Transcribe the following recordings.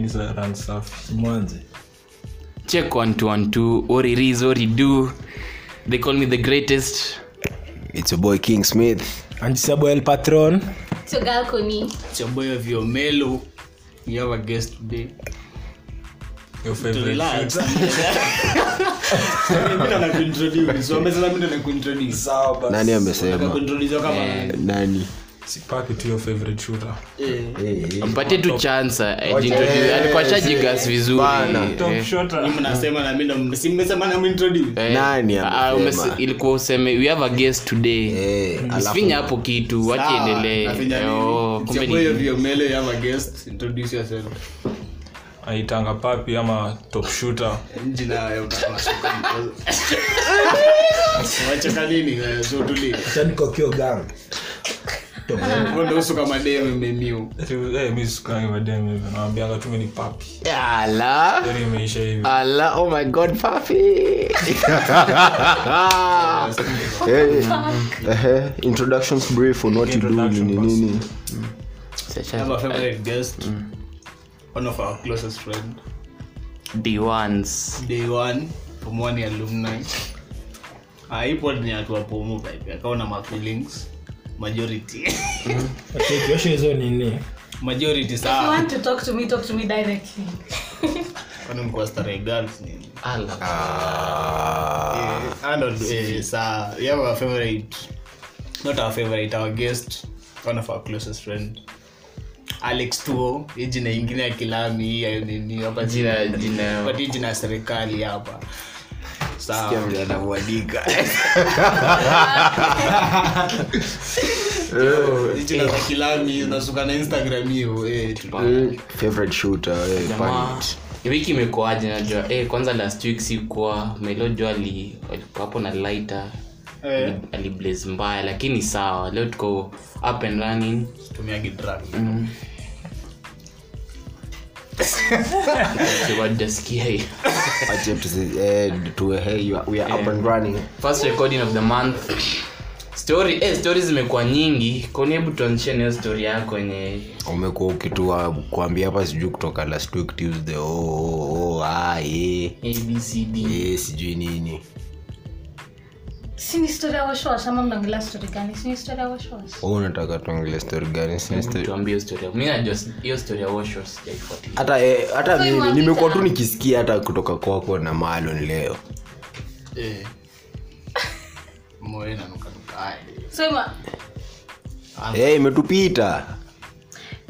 Ni za run mwanze check one two one two what it is what it do they call me the greatest It's your boy King Smith. antisabo el patron It's your girl Connie. It's your boy of your Melo. You have a guest today. your To favorite relax. Nani amesema? Nani? Sipaki tu your favorite shooter. Mpate tu chance ajiintroduce. alikuwa shajigas vizuri. Bana. Eh, introduce. eh, Nani ah, useme we have a guest today. Eh, alafu- usifinya hapo kitu wache endelee Eh, oh, aitanga papi ama top shooter Eh, mmemiu. Eh, mi sikangi madem hivyo nawambianga tu mi ni papi. Ala imeisha hivi. Ala oh my god papi. Introductions brief on what you do nini? nini. I a favorite guest. One of our closest friend. d1s day one pomoni alumni. Ni watu wa pomo vibe akaona ma majority. Kiosho hizo nini majority If you want to talk to me, talk to me directly. kwani mko starehe girls nini ala. And eh, saa you have favorite not our favorite our guest one of our closest friend. Alex tuo hii jina ingine ya kilami hii nini hapa Jina- jina- but hii jina ya serikali hapa kilami unasuka na instagram hiyo favorite shooter eh, wiki imekuaje najua eh, kwanza last week sikuwa melojua alikuwa hapo na lighter yeah. aliblaze mbaya lakini sawa leo tuko up and running. Tumiagi drug. Siwajasikia Acha tusi- eh, hey, you are- we are up and running. first recording of the month. Story eh, story zimekuwa nyingi. Koni hebu tuanzishe nayo story yako yenye umekuwa ukitua kuambia hapa sijui kutoka last week tuesday oh, oh, oh, ah, eh, abcd eh, sijui nini Si ni story ya washwash ama mnaongelea story gani? Si story ya washwash? Wewe unataka tuongele story gani Si story- tuambie story yako najua hiyo story ya washo sijaifuatilia hata eh, hata So mimi imewapita. nimekuwa tu nikisikia hata kutoka kwako na malon leo eh. moyo inanukanuka Aye. So ima, Eh, imetupita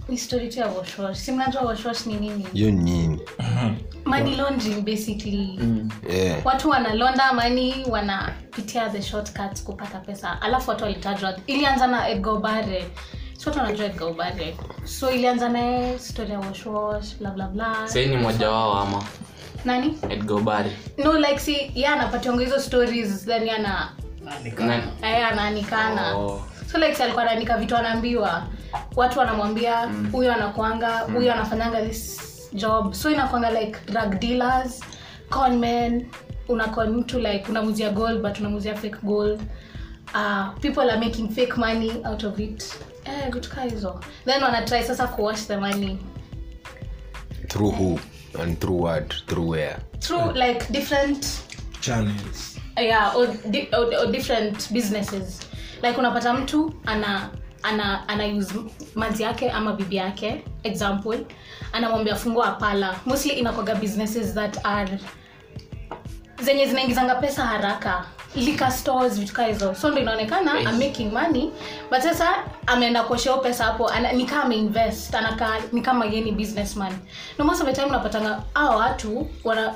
ni story tu ya washwash. Si mnajua washwash ni nini? hiyo ni nini Money laundering basically. Eh, watu wanalonda mani wanapitia the shortcuts kupata pesa. Alafu watu walitajwa. Ilianza na edgar obare. Watu wanajua edgar obare? So ilianza naye story ya washwash bla bla bla. Sahii ni mmoja wao ama? Nani? Edgobari no like si ye anapatianga hizo stories then ana anaanikana Oh. so like alikuwa anaanika vitu anaambiwa. Watu wanamwambia huyo anakwanga huyo anafanyanga this job. So inakwanga like drug dealers conmen unakon mtu like unamuzia gold but unamuzia fake gold. Uh, people are making fake money out of it. Eh, vitu kaa hizo. Then wanatry sasa kuwash the money. Through who? And through what? Through where? Through like different channels. Yeah or, di- or, or different businesses. Like unapata mtu ana ana ana use manzi yake ama bibi yake example anamwambia fungua pala mostly inakwaga businesses that are zenye zinaingizanga pesa haraka. Lika stores vitu kaa hizo. So ndo inaonekana I'm making money. But sasa ameenda kuosheo pesa hapo. Ni kama ameinvest. Anakaa ni kama yeni ni businessman. No most of the time unapatanga hao watu wana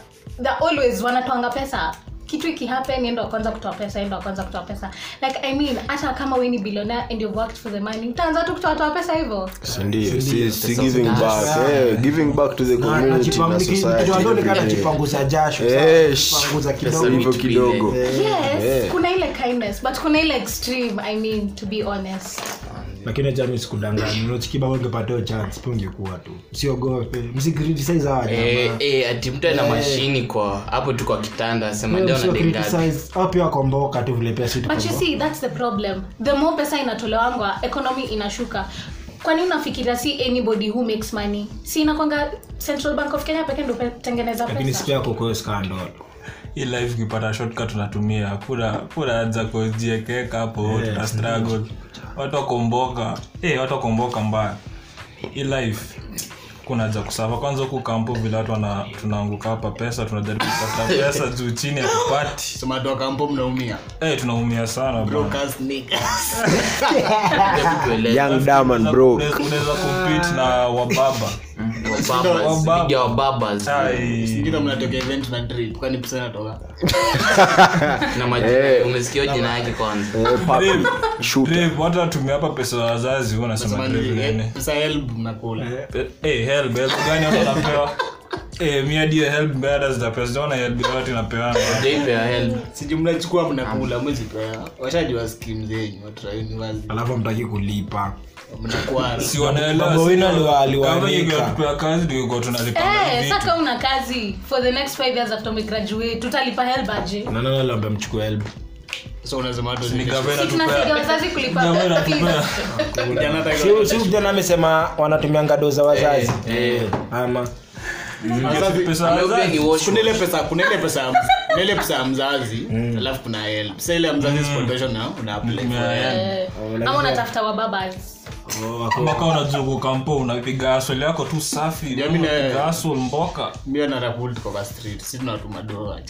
always wanatoanga pesa kitu ikihappen endo wa kwanza kutoa pesa endo wa kwanza kutoa pesa. Like i mean hata kama we ni billionaire and you've worked for the money utaanza tu kutoa toa pesa hivyo. Sindio si, si giving back. eh, giving back to the community na society. jasho Eh, kidogo hivyo kidogo. yes kuna ile kindness but kuna ile extreme i mean to be honest lakini jami sikudanganya unachikiba ungepatio chance pia ungekuwa tu. Msiogope. Msikritisize hawa Eh, jamaa. Eh, ati mtu ana mashini kwa hapo tu kwa kitanda sema ndio na criticize au pia komboka tu vile pia si but you see that's the problem. The more pesa inatolewangwa economy inashuka. Kwani unafikiria si anybody who makes money? Si inakwanga central bank of kenya pekee ndo tengeneza pesa? lakini sikia kwa scandal hii life ukipata shortcut tunatumia kuna kuna anza kujiekeka hapo tuna struggle watu wakomboka hey, watu wakomboka mbaya. Hii life kuna kusava. Kwanza huku kampo vile watu tunaanguka hapa pesa tunajaribu kupata pesa juu chini ya kupati. Sema kampo mnaumia? Eh tunaumia sana Unaweza- na wababa. Maji- umesikia jina yake kwanza Eh, watu watumia hapa pesa wazazi wewe unasema Sema Dave ni- nini? eh, pesa help mnakula. Pe- eh, help help. Gani watu wanapewa? Eh mi hadi hiyo help mbaya zitapewa. Sijaona help ya watu inapeana Dave ya help. siju mnachukua mnakula mwezi washajua skim zenyu watu wa university. Alafu mtaki kulipa. Si wanaelewa Baba wenu si- aliwa- aliwaalika. kama hiyo tupea kazi ndio kwa tunalipa Eh, vitu. saka una kazi. For the next five years after umegraduate tutalipa help aje? Nananalamba mchukua help Si kijana amesema wanatumia ngado za wazazi. Ama. Pesa ya pesa ile pesa mzazi alafu kuna ile ya mzazi una apply help. Eh, ama unatafuta wababas kama kama unajua uko kampo unapiga asol yako tu safi unapiga asol mboka. na tuko kwa street tunatuma doa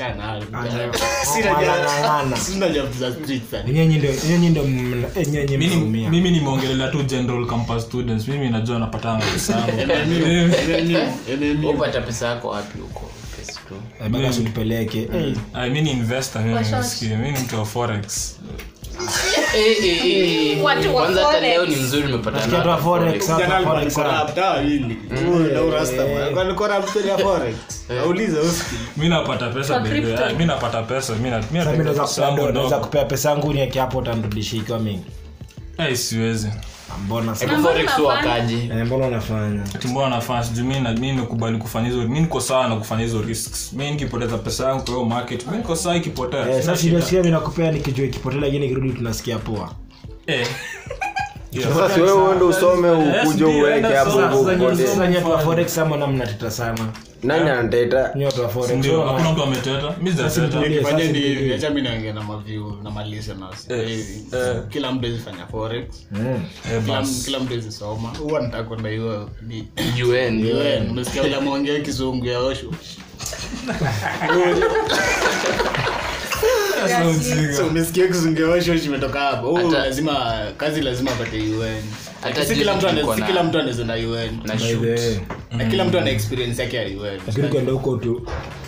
za street sana ndio ndio eh, mimi mimi nimeongelelea tu general campus students mimi najua napata pesa yangu upata pesa yako wapi huko? Pesa tu. Eh, baka situpeleke Eh, ni investor mimi mi ni mtu wa forex Eh, eh, eh. Kwanza hata leo ni mzuri mi napata pesa mi napata pesa. Mi pesa kupea yangu nieke hapo ikiwa mingi. Ai, siwezi. Na mbona forex unafanya? Mbona unafanya? Sijuu mi na- nimekubali kufanya hizo mi niko sawa na kufanya hizo risks. Mi nikipoteza pesa yangu kwa hiyo market mi niko sawa ikipotea Eh, sasa ndio sio mimi nakupea nikijua ikipotea lakini kirudi tunasikia poa. Eh. sasa wewe uende usome ukuje uweke hapo sasa, hivyo sasa ukote. sasa nyinyi watu wa forex ama na mnateta sana nani anateta nyinyi wa forex ndio hakuna mtu ameteta mi sijateta Nifanye sasa ni ndio. hivi, acha mimi naongea na maview na ma listeners. Hivi. Kila mtu azifanya forex. Kila mtu azisoma. Huwa nataka kwenda hiyo ni UN. UN. Umesikia vile ameongea kizungu ya osho. So umesikia kizungu ya imetoka hapo. Lazima kazi lazima apate UN. Si kila mtu anaweza na- kila mtu UN. na kila mtu ana experience yake ya UN. lakini kwenda huko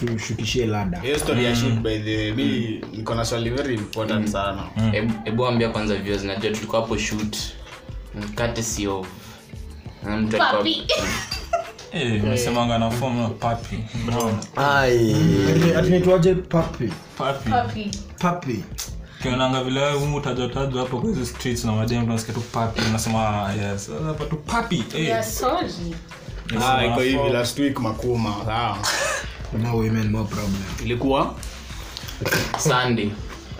tushukishie lada. Hiyo story ya shoot by the way. Mi niko na swali very important sana. Hebu- ambia kwanza viewers najua tulikuwa hapo shoot. Courtesy sio mtu alikuwa- mesemanga na form na papi. Bro. Papi? Papi. Papi. papi. Kionanga vile wewe hapo kwa hizi streets na madem tunasikia tu papi unasema yes. Hapa tu papi eh. Ah, iko hivi last week makuma sawa. More women more problem. Ilikuwa? Sunday.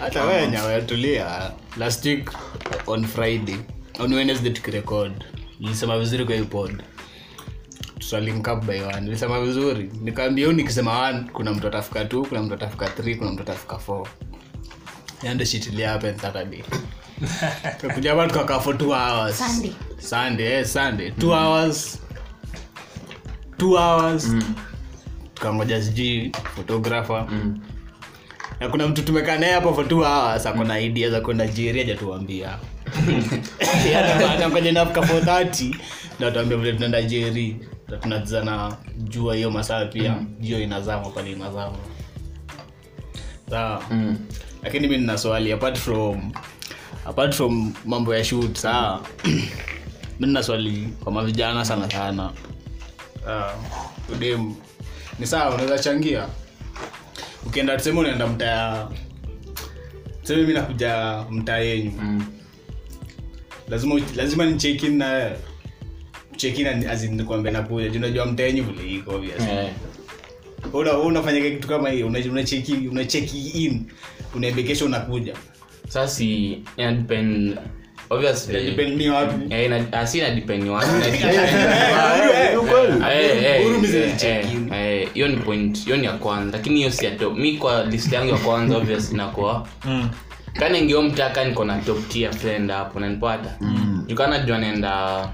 Hata wewe nyawe tulia. Last week on friday on wednesday tukirecord. Nilisema vizuri kwa hiyo pod tusalimkap by one. Nilisema vizuri. Nikaambia huyu nikisema one kuna mtu atafika t kuna mtu atafika three kuna mtu atafika four. Yande shitilia happen saturday. Tukakuja hapa tukakaa for two hours. Sunday. sunday eh, sunday. Two hours. Two hours. Tukangoja sijui photographer. Na kuna mtu tumekaa naye hapo for two hours ako na idea za kwenda jeria jatuambia anangoja nafika for 30 na tuambia vile tunaenda na jua hiyo masaa pia. Jio inazama pale inazama. Sawa. Lakini mi nina swali apart from apart from mambo ya shoot sawa. Mi nina swali kwa mavijana sana sana. Uh, udem ni sawa unaweza changia? Ukienda tuseme unaenda mtaa tuseme mi nakuja mtaa yenyu. Mm. lazima lazima nichekin na check in nakuja unajua mtaa vile iko obviously. Eh, una kitu kama hiyo. Una una check una check in. Unaambia kesho unakuja sasa ina depend obviously. Depend ni wapi? Eh, ina- si ina depend ni wapi, Eh, depend- Uhuru mimi sicheck-in. hiyo ni point hiyo ni ya kwanza. Lakini hiyo si ya top. Mi kwa list yangu ya kwanza obvious inakuwa Mm. kana mtaka niko na top tier friend hapo nanipata mm. jukana jua naenda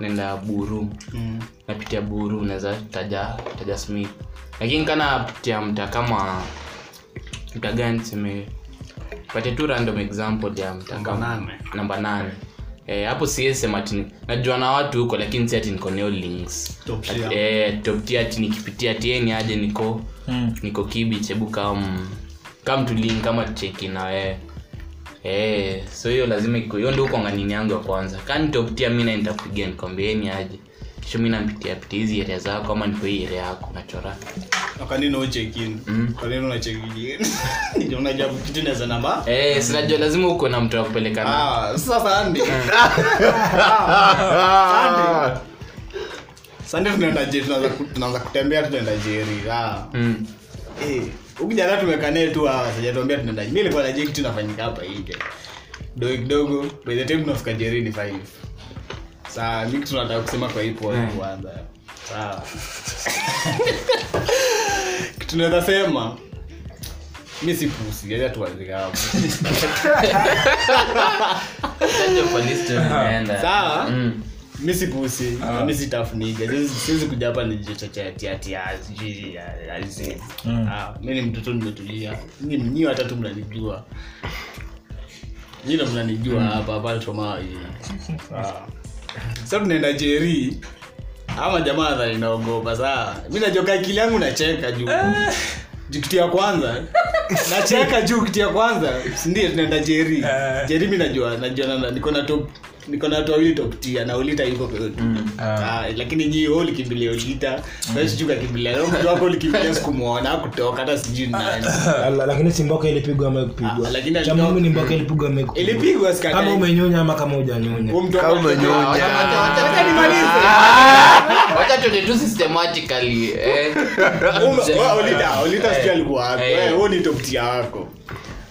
naenda buru Mm. napitia buru unaweza taja taja smith lakini kana pitia mta kama mta gani seme pate tu random example ya mta Namba kama nane. namba nane Eh, hapo sema najua na watu huko lakini si ati niko neo links Top Ati- eh, top ati nikipitia tieni aje niko Mm. niko kibi chebu kam kam tulink kama cheki na wewe eh so hiyo lazima iko hiyo ndio uko nganini yangu ya kwanza. Kanitoptia top tier mimi na nitakupigia nikwambieni aje? Kisha mi nampitia pitia hizi area zako ama niko hii area yako nachora? Mm. Inaweza namba? Eh sinajua lazima uko na mtu wa kupeleka na Ah, tunaenda tunaanza tunaanza kutembea tunaenda jeri. Ah. Mm. eh huku hata tumekanae tu hawa sijatuambia tunaenda mimi nilikuwa najua kitu inafanyika hapa nje. Dogo kidogo by the time tunafika jerini 5 saa mimi kitu nataka kusema kwa hii point kwanza. Sawa. Kitu naweza sema mi si pusi hapo Unajua police station imeenda. Sawa. mm. Mi si pusi na mi si Siwezi- siwezi kuja hapa nijichocheatiatia sijui ya- ya- hizi. Ah, mi ni mtoto nimetulia. Nyi- watatu mnanijua. Nyina mnanijua hapa hapa sa tunaenda jeri ama jamaa dha saa. Mi najoka akili yangu nacheka juu. Juu kitu ya kwanza. Nacheka juu kitu ya kwanza. Sindie tunaenda jeri Eh. jeri mi najua najua niko na top niko na watu wawili toktia na olita yuko kwetu Ah, lakini nyi wewe ulikimbilia ulita wewe sijui kakimbilia mtu wako ulikimbilia sikumwona kutoka hata sijui nani lakini si mboka ilipigwa ama Ah, kupigwa lakini cha muhimu ni mboka ilipigwa ama kupigwa. ilipigwa sikatai. kama umenyonya ama kama ujanyonya Huyo mtu wako Kama umenyonya. acha nimalize. acha tuende tu systematically eh. Olita, Olita sijui alikuwa wapi. Eh. Wewe, ni toktia tier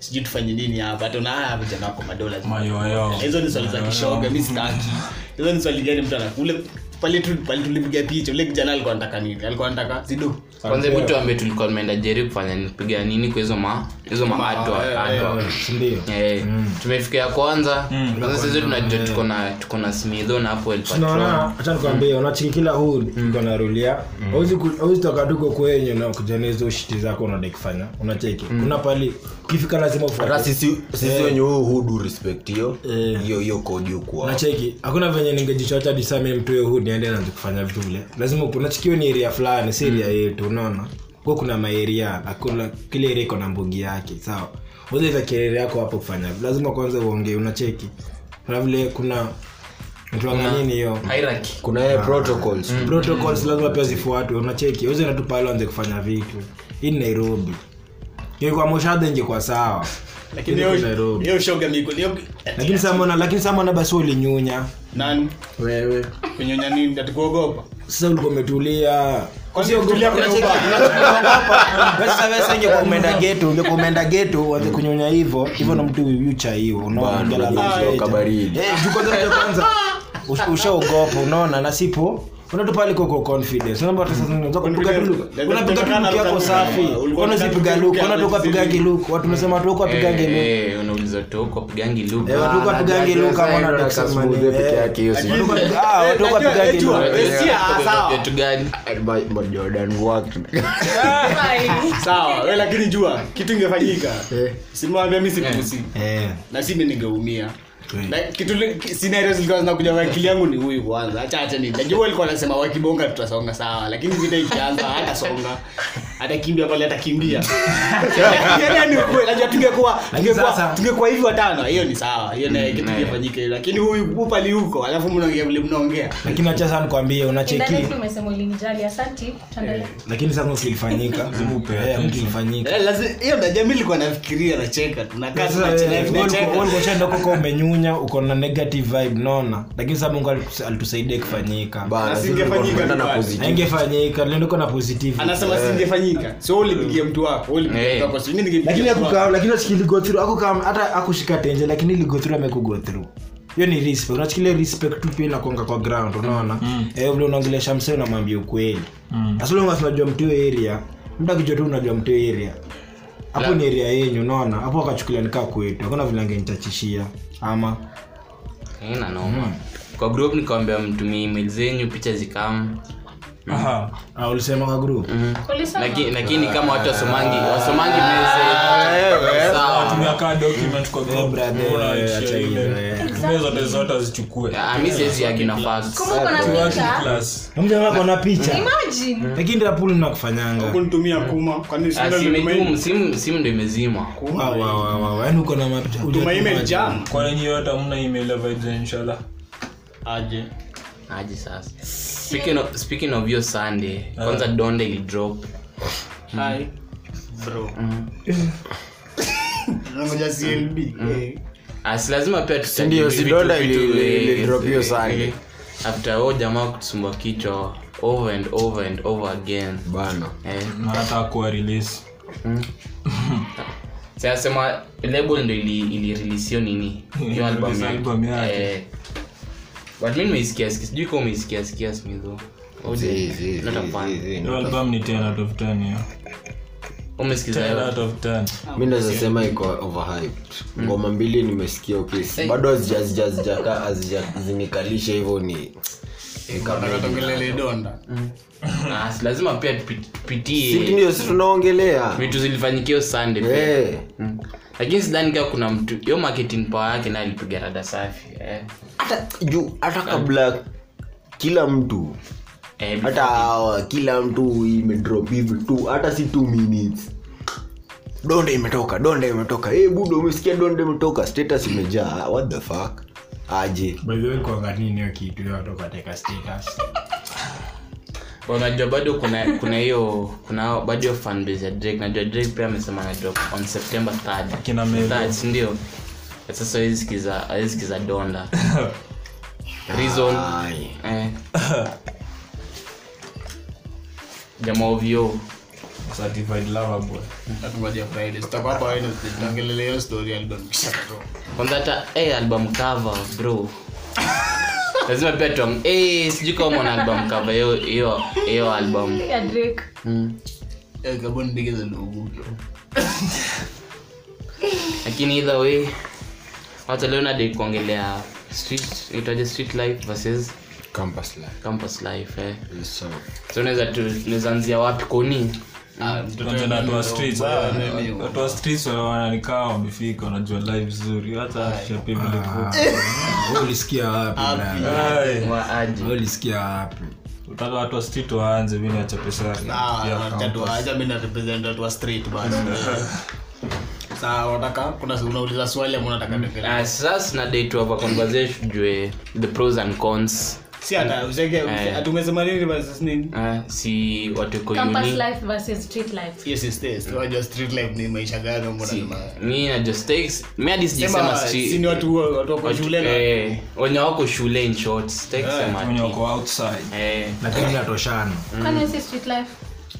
sijui tufanye nini hapa. Tuna haya vijana wako madola. Hizo ni swali za kishoga mi sitaki. Hizo ni swali gani mtu anakule pale tulipiga picha ule kijana alikuwa anataka nini? Alikuwa anataka sido kwanza vitu ambaye tulikuwa tumeenda jeri kufanya nini nini kwa hizo ma hizo ma Ma- adwa- eh, Eh, tumefika ya kwanza. Kwanza sisi tunajua tuko na tuko na smitho na hapo El Patron. tunaona hacha nikwambia unachiki kila huu iko na rulia auzi toka tuko kwenye na kujana hizo shiti zako unadai kufanya unacheki. Kuna pali ukifika lazima hata sisi sisi wenye huu hudu respect hiyo Eh. hiyo hiyo kodi huko. Nacheki hakuna venye ningejichocha disame mtu yo hood niende naanze kufanya vitu vile. Lazima unachikio ni area fulani si area yetu unaona? Kwa kuna maeria akuna kile area iko na mbugi yake sawa? Uweza kile yako hapo kufanya lazima kwanza uongee unacheki? Kuna vile kuna protocols. Protocols lazima pia zifuatwe unacheki? Uze natu pale anze kufanya vitu. Hii ni nairobi ingekuwa moshadha ingekuwa sawa. Lakini lakini samona lakini samona basi ulinyunya? Nani? Wewe. Kunyonya nini? Atikuogopa sasa ulikuwa umetulia. Kwani kutulia kuna ubaya? ungekuwa umeenda getu ungekuwa umeenda geto uanze kunyonya hivyo hivyo na mtu yucha hiyo. Eh, ushaogopa unaona na sipo unatu pale koko confidence. Unaomba hata sasa unaweza kupiga tu unapiga tu look yako safi. unazipiga kupiga unatoka pigangi watu Eh, unauliza pigangi look Eh, watu kwa pigangi look kama unataka kusema nini, peke yake hiyo si- ah, watu kwa Najua, pigangi najua. look. Si, sawa. vitu gani But- but Jordan worked. sawa we lakini jua kitu ingefanyika. Eh. simwambia mi sipusi Eh. na simi ningeumia Na kitu li- ki- scenarios zilikuwa zinakuja kwa akili yangu ni huyu kwanza acha acha najua walikuwa wanasema wakibonga tutasonga sawa. Lakini vita ikianza hatasonga. Atakimbia pale atakimbia yani ni kweli najua tungekuwa hivi watano hiyo ni sawa. Hiyo na kitu lakini huyu upali huko alafu mnaongea vile mnaongea. Lakini acha sana nikwambie unacheki. Tuendelee. Lakini sasa kilifanyika Eh, kilifanyika Eh, hiyo na jamii nafikiria nacheka tunakaa Sasa, tunacheka eh, umenyunya uko na negative vibe naona lakini saa mungu alitusaidia ikifanyika ingefanyika liendoko na positive. Anasema singefanyika. So ulipigia mtu wako ulipigia Eh. mtu wako lakini wako. lakini unachiki go through akukam hata akushika tenje lakini ligo through amekugo through. Hiyo ni respect unachikilia respect tu pia inakonga kwa ground unaona? Mm. eh vile unaongelesha msee unamwambia ukweli. Mm. unasema unajua mtio area mtu akijua tu unajua mtio area hapo ni area yenyu unaona? Hapo akachukulia nikaa kwetu hakuna vile angenichachishia ama. Ina noma. Kwa group nikawambia mtumie email zenyu picha zikamu Aha. ah ulisema kwa group? Laki- lakini kama watu wasomangi wasomangi message. Sawa. Tumia kaa document kwa group. brother, Zote zote mi siwezi kona picha lakini nakufanyanga. Kunitumia kuma. Simu ndo yaani uko na yote inshallah? Aje. Aje sasa. Speaking of, speaking of your sunday kwanza hi bro. Clb. Ah, si lazima pia tuta- Ndio, ilidropio ili- eh, after o jamaa kutusumbua kichwa over and over and over again. Bana. Eh, hata kuwa release. Sasema label ndo ili, ili release hiyo nini? Hiyo album yake. Eh, but mi nimeisikia sikia sijui kama umeisikia sikia smitho Zi, zi, Not a zi, fan. zi, zi. Hiyo album ni 10 out of 10 hiyo mi nazasema iko overhyped. Ngoma mbili nimesikia okay bado hazija- hazija- hazijaka- hazija- zinikalisha hivyo ni Nataka tuongelele donda. Ah, lazima pia tupi- Si tunaongelea. Vitu zilifanyikia sande. Eh, Mm. lakini sidhani kaa kuna mtu hiyo marketing power yake naye alipiga rada safi eh. hata juu hata kabla kila mtu Eh, hata kila mtu imedrop hivi tu hata si two minutes. Donde imetoka donde imetoka. Hey, budo umesikia donde imetoka? Status imejaa. What the fuck? Aje. Kitu status? Unajua bado kuna kuna hiyo kuna bado hiyo fan base ya drake. Najua drake pia amesema na drop on september 3rd Kina Melo. ndio sasa hizi kiza hizi kiza donda. Reason. Eh. jamaa ovyo certified lover boy. Natungoja friday tutakuwa wednesday tuongelele hiyo story album. Kisha tutoke. kwanza hata eh, album cover bro. Lazima pia tuang eh, sijui kama mwana album cover hiyo hiyo hiyo album. Ya drake. Mm. Eh, kabo nipige za ndugu lakini either way hata leo nadi kuongelea street itaje street life versus campus life. Campus life eh. Yes, so unaweza tu anzia wapi koni Ah, wananikaa wamefika wanajua live vizuri. Hata ulisikia wapi utaka watu wa street waanze Ah, mi narepresent watu wa street basi saa unataka kuna unauliza swali ama unataka? Ah, sasa na day to a conversation jue the pros and cons si hata Eh. Ah, si maisha watu wako shule eh wenye wako shule in short sitaki kusema wenye ati. wako outside. Eh. Lakini natoshana kwani si street life?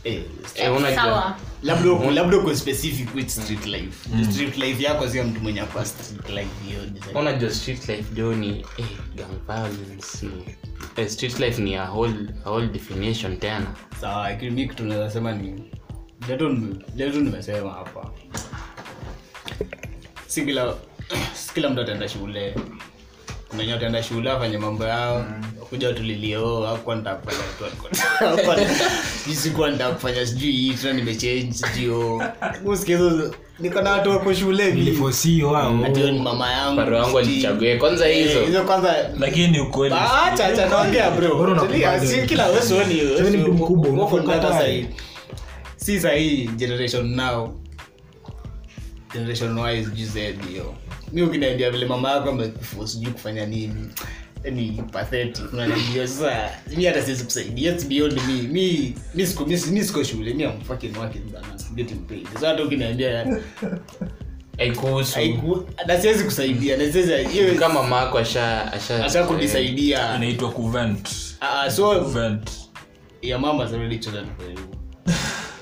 Eh eh unajua. Sawa labda uko labda uko specific with street life. Street life yako sio mtu mwenye kwa street life hiyo ona jo street life jo ni eh, gang violence ni eh, street life ni a whole, a whole definition tena. Sawa lakini mi kitu naweza sema ni leto nimesema hapa. Si kila si kila mtu ataenda shule wenye wataenda shule afanye mambo yao. Kuja watulilio akuwa nitakufanya nitakufanya sijui hii tena nimechange sijui oh. Niko na watu wako shule ni mama yangu wangu alichague kwanza Eh, hizo. hizo kwanza. Lakini ukweli acha acha naongea bro. Si kila wewe sioni Wewe ni mkubwa, si sahii generation now generation hiyo mi ukiniambia vile mama yako amekufa sijui kufanya nini. Ni pathetic unaniambia sasa mi hata siwezi kusaidia it's beyond me. Mi mi siko mi mi siko shule mi am fucking working bana getting paid. So hata ukiniambia na siwezi kusaidia na siwezi kama mako asha asha hata kunisaidia inaitwa kuvent. So vent your mom already chosen for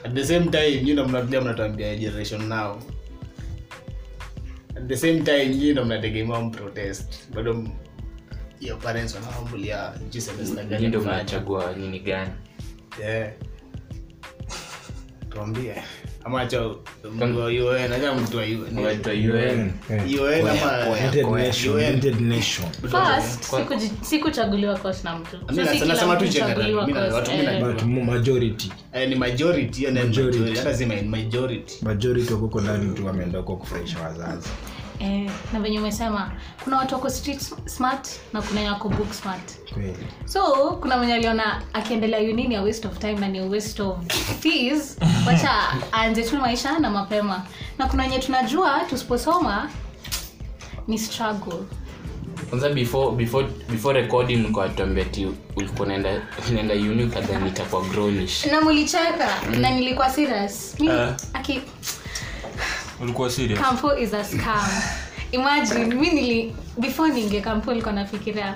at the same time you know mnakuja mnatuambia generation now at the same time you know mnategemea mprotest bado your parents wanaambulia gani ndio mnachagua nini gani? Yeah. tuambie ama acha mtu wa UN acha mtu wa UN wa UN. UN ama United Nation, United Nation. first sikuji- sikuchaguliwa course na mtu. Mimi nasema tu general, mimi watu mimi. But majority. Eh, ni majority hiyo ndio Majority. majority. Hata sema majority. Majority wakuko ndani tu wameenda huko kufurahisha wazazi Eh, na venye umesema kuna watu wako street smart na kuna wako book smart. Kweli. So kuna mwenye aliona akiendelea unini a waste of time na ni a waste of fees. Wacha aanze tu maisha na mapema. Na kuna wenye tunajua tusiposoma ni struggle. Kwanza before before before recording nilikuwa tuambia ti ulikuwa unaenda unaenda uni kadhani itakuwa grownish. Na mulicheka na nilikuwa serious. Mimi uh. aki ulikuwa serious? Campo is a scam. Imagine mi nili before ninge campo nilikuwa nafikiria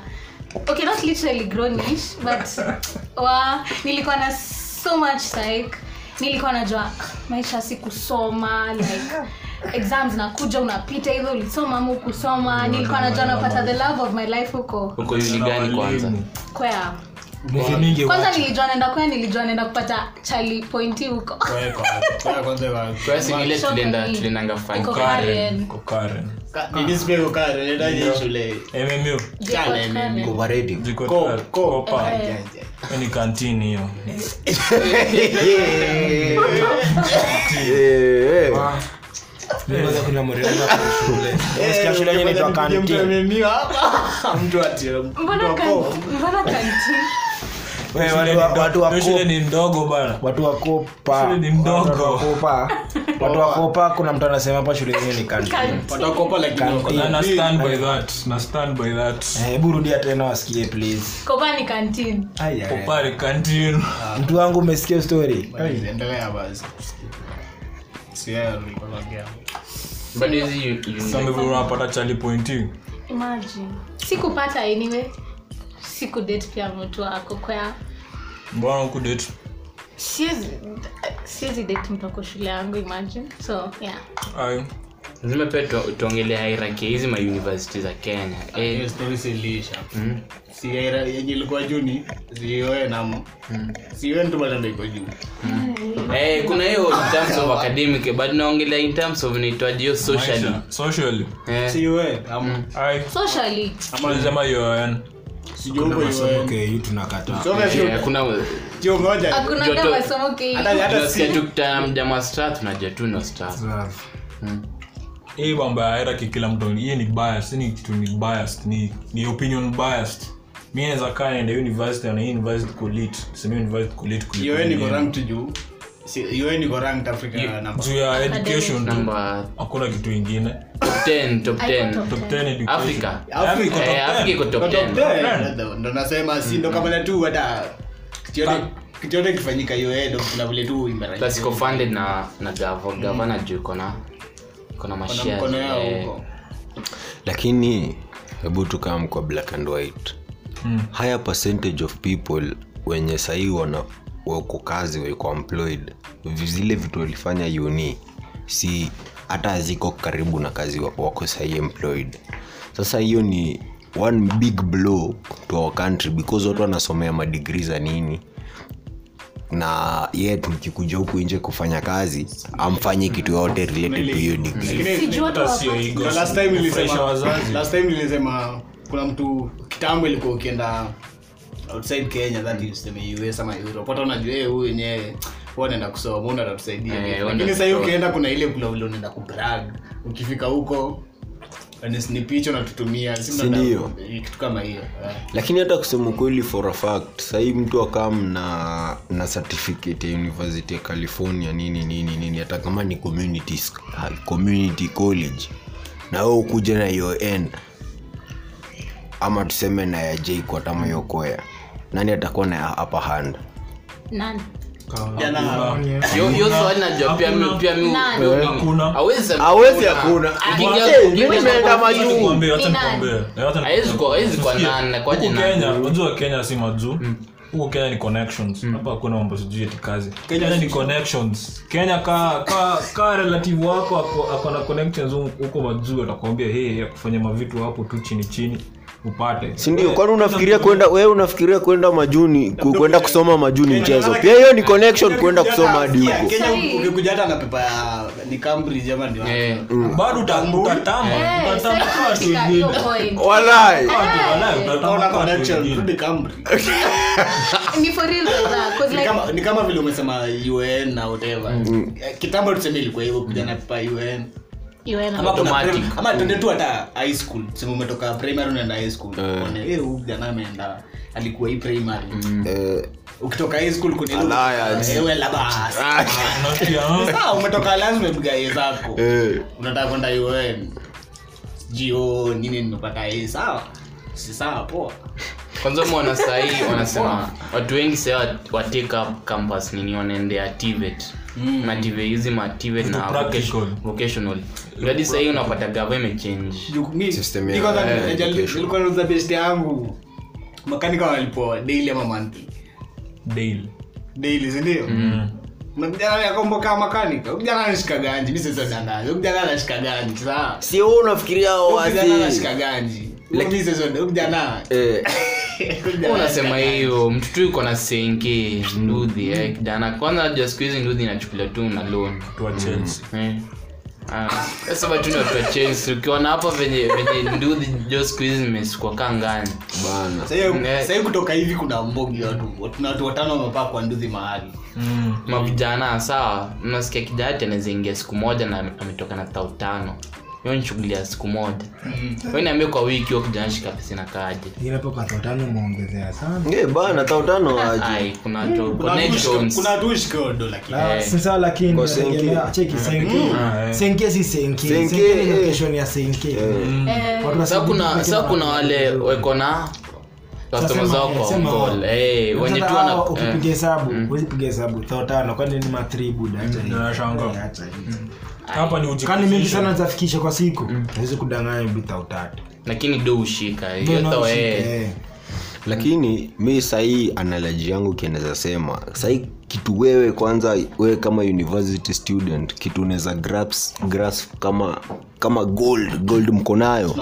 okay not literally grownish but wa nilikuwa na so much nilikuwa najua maisha si kusoma like exams nakuja unapita hivyo ulisoma ama ukusoma nilikuwa najua napata the love of my life huko. Uko uni gani kwanza? Kwea kwanza nilijua naenda kwea nilijua naenda kupata chali pointi huko. Tuliendanga ni kantini hiyo. Shule. Inaitwa mbona kanti watu wakopa watu kuna mtu anasema hapa shule yenyewe ni Eh, hebu rudia tena wasikie kantini mtu wangu umesikia story? Sikupata anyway sikudate pia mtu wako kwea mbona ukudate siwezi date mtu ako shule yangu imagine. So yeah. Aye lazima pia tuongelea hierarchy hizi mauniversity za kenya. Eh, story mm. Si yenye ilikuwa juu ni iko juu. Eh, kuna hiyo in terms of academic but naongelea in terms of inaitwaje hiyo socially. Eh, hii mambo ya hierarchy kila mtu hii ni bias ni kitu ni biased ni, ni opinion biased. Mi naweza kaa naenda university na university kulit sema university kulit kuliko yeye juu hakuna kitu ingine. Top 10 top Haiko 10 top top 10 education. Africa. Iko top Eh, Africa 10. iko top Kwa top 10 10. Ndo- nasema si ndo kama tu hata kitu kifanyika hiyo yeye vile tu imerajia. plus iko funded na na gavo gavana juu yao eh, huko. Lakini hebu tukam kwa black and white. Mm. higher percentage of people wenye sahii wana wako kazi uko employed zile vitu walifanya uni si hata ziko karibu na kazi wa- wako sahii employed. Sasa hiyo ni one big blow to our country because watu wanasomea madigri za nini. Na yet mkikuja huku nje kufanya kazi amfanye kitu yote related to hiyo nilisema kuna mtu kitambo ilikuwa ukienda outside kenya that is tuseme us ama europe. Hata unajua eh, huyu wenyewe huwa anaenda kusoma una atatusaidia Eh, lakini sahii ukienda kuna ile kula ule unaenda kubrag. Ukifika huko ni picha unatutumia. Si Si mnataka- ndio? kitu kama hiyo eh. lakini hata kusema ukweli for a fact sahii mtu akam na na certificate ya university ya california nini nini nini hata kama ni community, community college na we ukuja na yon ama tuseme na ya jquat ama yokoya nani atakuwa na upper hand? Nani? Swali najua pia pia awezi hakuna. Akiingia- mimi mimi nimeenda majuu Nikwambie, wacha Ni nani? nikwambie. Wacha Hawezi kuwa- hawezi kuwa Usikie, nani, kwa huku jina. kenya unajua kenya si majuu. Huku kenya ni connections. Hapa hakuna mambo sijui ati kazi. Kenya ni connections. Kenya ka ka ka relative wako ako- ako connections huko majuu atakwambia hey akufanya mavitu hapo tu chini chini upate. Sindio kwani unafikiria kwenda wewe unafikiria kwenda majuni ku- kwenda kusoma majuni mchezo? pia hiyo ni connection kwenda kusoma hadi Kenya- huko ukikuja hata na pepa ya ni cambridge ama bado walai. Ni kama- vile umesema un na whatever. Kitambo tuseme ilikuwa hivyo kuja na pepa UN ama tuende tu hata high school. Sema umetoka primary unaenda high school. Uone eh huyu ameenda alikuwa hii primary. Eh, ukitoka high school. Eh, wela basi. Ah? Umetoka lazima umepiga zako. Eh. unataka kwenda un jio nini nimepata hii sawa si sawa poa. Kwanza mwana sahii wanasema watu wengi saa watake up campus nini wanaendea tivet na tive hizi ma tivet na vocational. Hadi sahii unapata gava imechange Juu mi- System mi ya- kwanza eh, nauza best yangu. Makanika walipoa daily ama monthly? Daily. daily sindio makanika. Anashika ganji mi anashika ganji saa si unafikiria wasi anashika ganji Eh, unasema hiyo mtu tu yuko na senke ndudhi eh, kijana. Kwanza najua siku hizi ndudhi inachukulia tu na loan. Watu wa Chelsea. Eh. Ah, sasa watu ni watu wa Chelsea. Ukiona hapa venye venye ndudhi jo siku hizi zimesukwa kaa ngani. Bana. Sahii- Eh. kutoka hivi kuna mbogi watu. Na watu watano wamepaa kwa nduthi mahali. Mm. mavijana sawa. Mnasikia kijati anaweza ingia siku moja na ametoka na tau tano hiyo ni shughuli ya siku moja. We niambia kwa wiki huyo kijana shika pesa na kaje inapo kwa totano umeongezea sana. Eh, bana tautano aje? Ai kuna to Kuna watu ushike- connections kuna watu ushike lakini. Sasa lakini Kwa senke. cheki senke senke si senke Senke, senke ni location ya senke Watu wa sa senke kuna pekee kuna wale weko na customer zao kwa sema. Eh wenye tu wana ukipiga hesabu huwezi hesabu. Thao tano kwani ni matribu Nashangaa. Hapa ni kani mingi sana zafikisha kwa siku. Nawezi kudanganya bita utatu lakini do ushika unaoshika, eh. eh. lakini mi sahii analoji yangu kieneza sema sahii kitu wewe kwanza wewe kama university student kitu unaweza grasp, grasp kama kama gold gold mko nayo.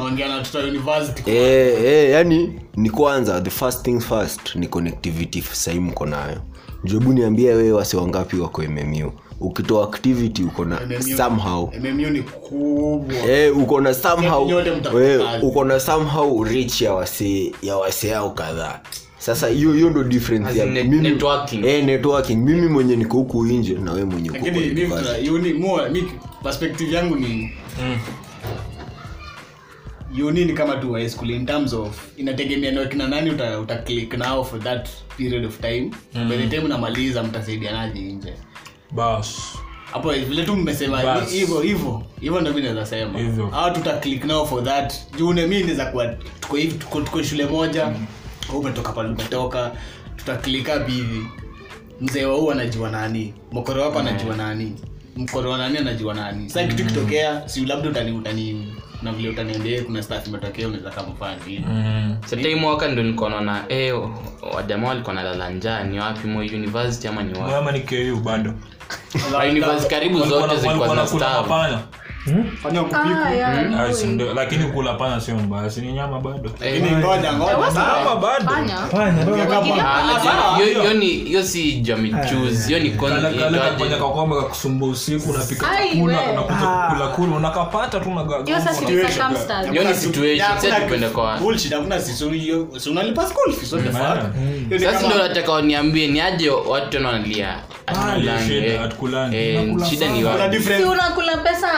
E, Eh, eh, yani ni kwanza the first thing first ni connectivity sahii mko nayo. Jebu niambia wewe wase wangapi wako mmu ukitoa activity uko na MMU somehow. MMU ni kubwa. Eh, uko na somehow kazi. uko na somehow rich ya wase ya wase yao kadhaa sasa hiyo hiyo ndo difference ya net- mimi- networking. eh, networking. Mimi mwenye niko huku nje na wewe mwenye uko lakini kwa mi university. tuna- more mi perspective yangu ni uni ni kama tu high school in terms of inategemea na kina nani uta, uta click nao for that period of time. By the time unamaliza mtasaidianaje nje bas. Hapo vile tu mmesema Bas. hivyo hivyo hivyo ndo mi naweza sema. Hivyo. au tuta click now for that. Juu ne mi naweza kuwa tuko hivi tuko, tuko shule moja. Mm. umetoka pale umetoka. Tuta click up hivi. Mzee wa huu anajua nani? Mkoro wako anajua nani? Mkoro wa nani anajua nani? Sasa kitu kitokea si labda utani utani na vile utaniambia kuna staff imetokea unaweza kama fanya hivi Mm. satai mwaka ndo nilikuwa naona eh wajamaa walikuwa nalala njaa ni wapi mo university ama ni wapi? Ama ni KU bado university karibu zote zilikuwa na staff kupiku Ah, Ah, ndio, lakini kula panya sio mbaya sini nyama bado? Lakini ngoja ngoja. What's sawa. Nyama bado. Fanya. Fanya, ndio. Lakini- Ah, Ah, si kapanya kakwamba kakusumbua usiku unapika chakula unakuja kukula kula unakapata tu sasa kama- ndio nataka waniambie ni aje watu tena wanalia hatukulangi, shida, eh. Eh, ni unakula pesa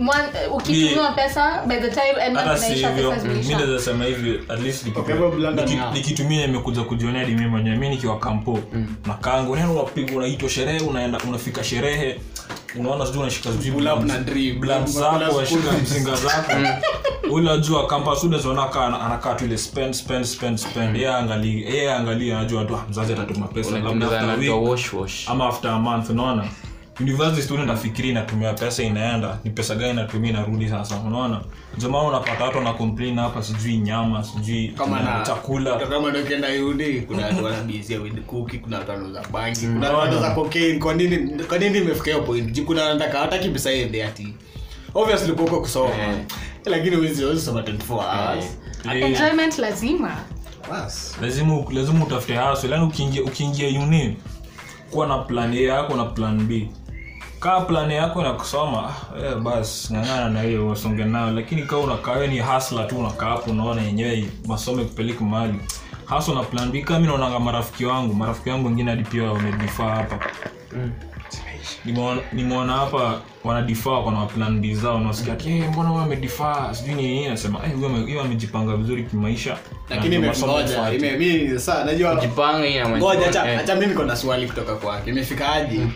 mwan- ukitumiwa pesa by the time hata si hivyo mi naweza sema hivi at least niki- Okay, well, London, niki- imekuja kujionea dimi mwenyewe. Mi nikiwa kampo na kangu neno unaitwa sherehe unaenda unafika sherehe. Unaona sijui unashika zako washika mzinga zako. Ule ajua campus students wanakaa anakaa tu ile spend spend spend spend. Yeye angalie yeye angalie anajua tu ah, mzazi atatuma pesa labda after a week wash wash. ama after a month unaona university student afikiri inatumia pesa inaenda. Ni pesa gani inatumia inarudi sasa unaona? Jamaa unapata watu na complain hapa sijui nyama sijui kama na chakula. kama ndio ukienda UD kuna watu wanabizia with cookie kuna watu wanauza bangi kuna watu wanauza cocaine. Kwa nini kwa nini imefika hiyo point? Juu kuna wanataka hataki pesa iende ati. Obviously uko kusoma. Yeah. lakini huwezi huwezi soma 24 hours. Yeah. enjoyment lazima. Bas. Lazima lazima utafute hustle. Yani ukiingia ukiingia uni kuwa na plan A yako na plan B kaa plan yako na kusoma. Eh, basi ng'ang'ana na hiyo wasonge nayo lakini kaa unakaa ni hasla tu unakaa hapo unaona yenyewe masomo kupeleka mahali. Hasa na plan B. Kama naonanga marafiki wangu. Marafiki wangu wengine hadi pia wamedifaa hapa. Mm. nimeona hapa wanadifaa kuna plan B zao nasikia ati hey, mbona huyo amedifaa sijui ni nini. Nasema hiyo huyo amejipanga vizuri kimaisha. Lakini Na ndio masomo imengoja yafuate." ime mimi sasa najua jipanga hii na ngoja acha eh. mimi niko swali kutoka kwake. Imefika aje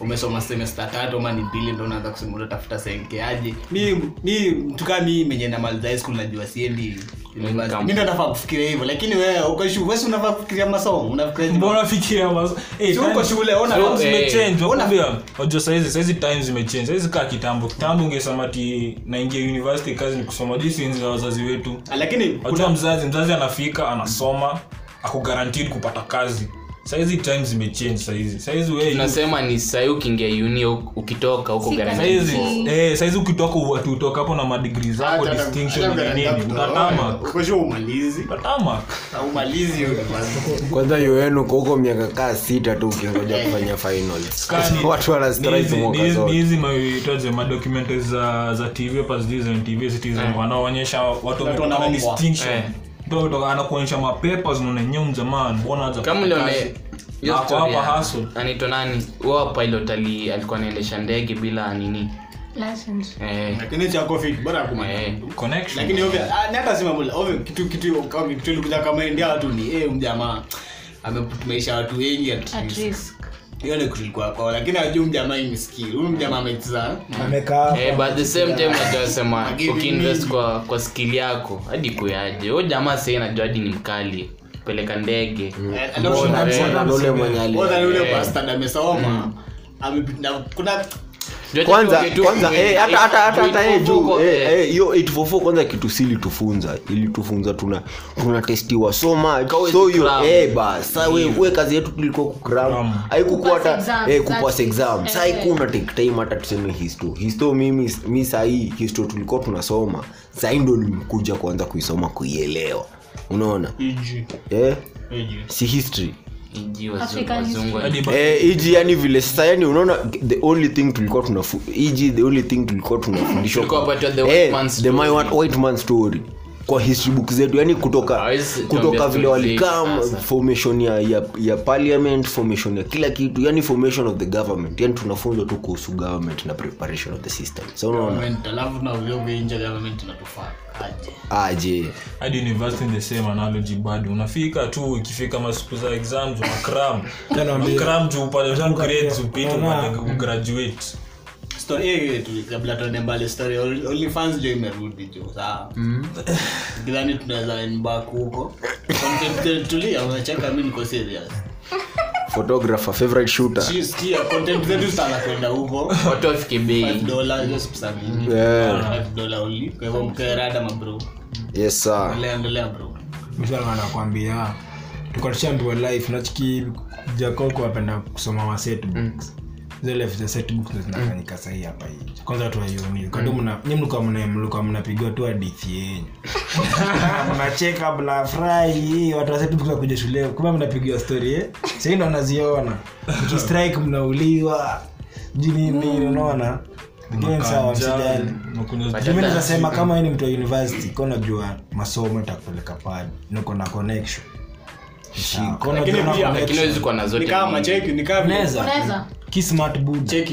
umesoma semesta tatu ama ni mbili ndo unaanza kusema unatafuta senkeaje mi mi mtu kama mimi. Mwenye namaliza high school najua siendi mi ndo nafaa kufikiria hivyo lakini wewe uko shule wewe unafaa kufikiria masomo? Unafikiria mbona Eh, uko shule, ona- zimechange, saizi saizi times zimechange saizi kaa kitambo. Kitambo ungesema ti naingia university kazi ni kusoma. Jinsi enzi za wazazi wetu. Ah, lakini wajua mzazi mzazi anafika anasoma ako guaranteed kupata kazi saizi time zimechange saizi. Saizi wewe tunasema ni sahii ukiingia uni ukitoka huko saizi eh saizi ukitoka u- utoka hapo na madigri zako distinction ni nini utatama umalizi. Umalizi huko miaka kaa sita tu ukingoja kufanya finals. Kani- watu wana strike mwaka ni hizi- ni zote. hizi maitaje madocumentary za za tv hapa Citizen, TV Citizen, wanaoonyesha watu wametoka na distinction. Eh. Anakuonyesha mapepa zinaona jamani mjamaa mbona anaitwa nani? Huo pilot ali alikuwa anaendesha ndege bila nini. License. Eh, lakini cha covid bora eh. Connection. lakini ovyo ah, hata sima ovyo kitu kitu kama kitu kama ndia watu ni eh mjamaa ametumaisha watu wengi at at risk hiyo ni lakini ajui mjamaa huyu mjamaa Eh, but the same time najua ukiinvest kwa kwa skill yako hadi kuyaje? Huyo jamaa sahii najua hadi ni mkali. Peleka ndege. Ule mwenye amesoma. Kuna kwanza tuongee tu kwanza ukweli. eh, hata hata hata hata eh, juu Huko, eh, eh, eh, hiyo 844 kwanza kitu si ilitufunza. Ilitufunza tuna tunatestiwa so much. So hiyo eh bas sa we, we kazi yetu tulikuwa kukram Cram. haikukuwa hata eh kupass exam. Sa Eh, haikuwa una take time hata tuseme histo. Histo mimi mi sahii histo tulikuwa tunasoma. Sasa ndio nimekuja kuanza kuisoma kuielewa. Unaona? Eh? Si history Iji wazungu- eh, iji yani vile sasa yani unaona the only thing tulikuwa tunafu iji the only thing tulikuwa tunafundishwa eh, man the my white, white man story kwa history book zetu yani kutoka kutoka vile walikam formation ya, ya, ya parliament formation ya kila kitu yani formation of the government. Yani tunafunzwa tu kuhusu government na preparation of the system. So unaona? Alafu na ulio government inatufaa. Aje. Aje. Hadi university the same analogy bado. Unafika tu ikifika masiku za exams unakram unakram juu upate tu grades upite upate graduate story eh tu kabla tuende mbali story OnlyFans imerudi juu saa kidhani tunaweza end back huko. Tulia unacheka mi niko serious. Photographer favorite shooter. Si content zetu zitaanza kwenda huko. Watu wafike 5 bei dollars hiyo si pesa mingi. Yeah. 5 only. Kwa hivyo mkaerada mabro yes sir. Endelea endelea bro. Mshala anakwambia tukatushambiwa life nachiki jakoko apenda kusoma books. Hizo ndo zinafanyika sahii hapa hivi kwanza watu waioni mna- mlikuwa mnapigiwa tu hadithi yenyu. Mnacheka mnafurahi watu wa wakuja shule. Kuma mnapigiwa story eh? Sahii ndo naziona mkistrike mnauliwa. Jinini nini unaona? Nazasema kama ni mtu wa university unajua masomo itakupeleka pali niko na connection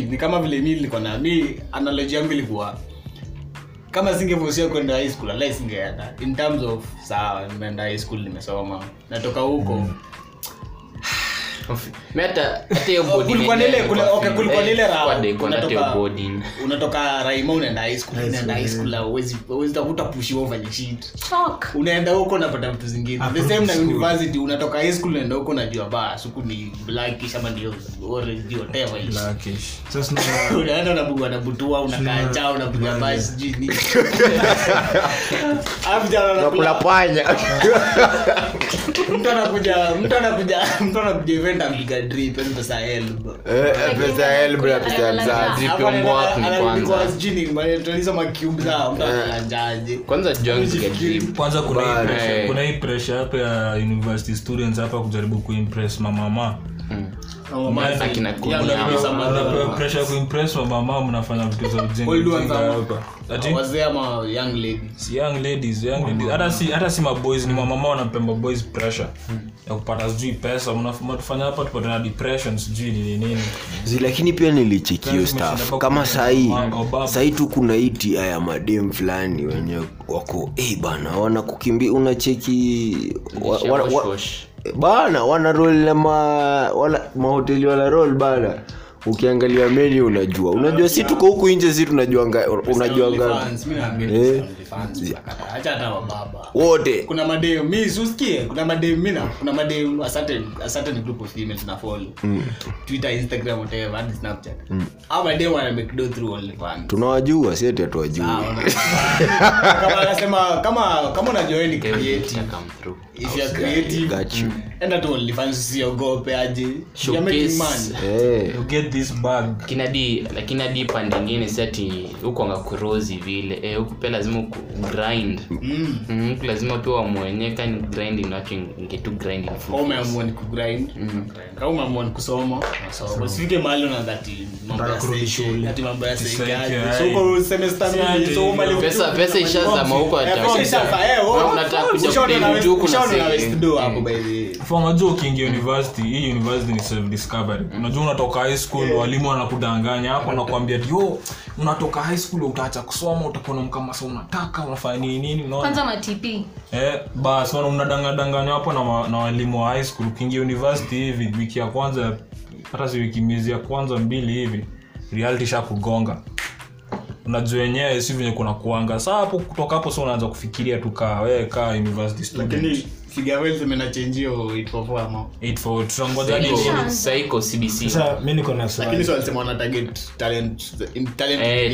ni kama vile- mi nilikuwa na mi analoji yangu ilikuwa kama singevusia kwenda high school ala singeenda in terms of sawa nimeenda high school nimesoma. Natoka huko Hiyo Unatoka- raima unaenda unaenda high school la uwezi uwezi tafuta pushiwa ufanye shit. Shock. Unaenda huko unapata vitu zingine. The same na university unatoka high school unaenda huko unajua bas huku ni blackish ama ndio orange whatever it is. Blackish. sasa tunaona- unaenda unabugwa na unakaa njaa unapiga basi sijui nini. Alafu panya mtu anakuja mtu anakuja mtu anakuja event ampiga drip yani pesa elbo pesa ya elbu na pesa ya mzazi Drip ya ni kwanza. get kuna hii pressure- Eh. kuna hii pressure hapa ya university students hapa kujaribu kuimpress mamama Akina Kuimpress mnafanya vitu za ladies si young ladies? Young ladies hata si hata maboys ni mamama wanapemba maboys pressure. Ya kupata sijui pesa mnatufanya hapa tupate na depression sijui nini nini. Zi, lakini pia nilichekio staff kama sahii sahii tu kuna iti aya madem fulani wenye wako hey, bana wanakukimbia unacheki wa, wa, wa. Bana wana rol na ma, wala, mahoteli wana roll bana. Ukiangalia menu unajua. Unajua si tuko huku nje si tunajuanga unajuanga Ni OnlyFans. Acha hata wababa wote. Kuna madem mi usikie. Kuna madem mina kuna madem a certain, a certain group of females na follow. Twitter instagram whatever hadi snapchat. Au madem wana make do through OnlyFans. tunawajua si ati hatuwajui. Kama anasema kama kama unajua ni creative. cha come through. if you are creative Got you. enda tu OnlyFans usiogope aje. You making money. You get this bag. Lakini lakini hadi pande ingine si ati kurozi vile. Eh, pia lazima uku grind. Mm. Mm, lazima pia wamwenyeka ni grinding nacho ingetu grinding umeamua ni kugrind kama umeamua ni kusoma. Usifike mahali unaanza ati mambo ya kurudi shule. ati mambo ya Ati seke, seke, ati ai. so uko semester mbili so umali pesa pesa ishazama huko unataka kuja na- kuna na Do hapo by the. For unajua ukiingia university hii university ni self discovery unajua unatoka high school walimu wanakudanganya hapo nakwambia yo unatoka high school utaacha kusoma utakuwa masomo unataka unafanya nini nini unaona? Kwanza matp eh basi wana mnadangadanganywa hapo na, na walimu wa high school ukiingia university hivi wiki ya kwanza hata si wiki miezi ya kwanza mbili hivi reality sha kugonga. Unajua wenyewe si venye kuna kuanga. Saa hapo kutoka hapo so unaanza kufikiria tu kaa wewe kaa university student. Lakini figawel zimenachenjio itpofoama 84 tutangoja hadi Psycho- psycho cbc sasa mi niko talent Eh, eh,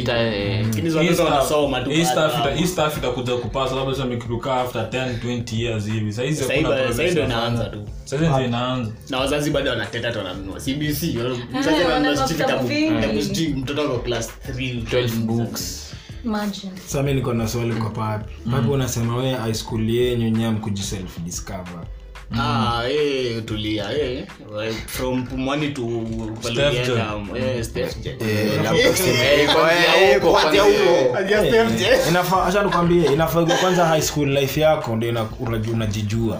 itakuja kupasa labda sasa mikitukaa after 10 20 years hivi. Saizi Sasa hakuna hivi- progress sasa hivi ndo inafanya. inaanza tu. Saizi ndio inaanza. Na wazazi bado wanateta tu wananunua. Cbc mzazi wananunua ananunua sijui vitabu vitabu- vingi. vitabu sijui mtoto ako class 3 12 books imagine sasa mi niko na swali kwa papi papi unasema we high school yenyu nyam kujiself discover Ah, eh, tulia eh. from pumwani to eh, eh, Eh, Steph J. inafaa acha nikwambie inafaa kwanza high school life yako ndio unajijua Najidiscover.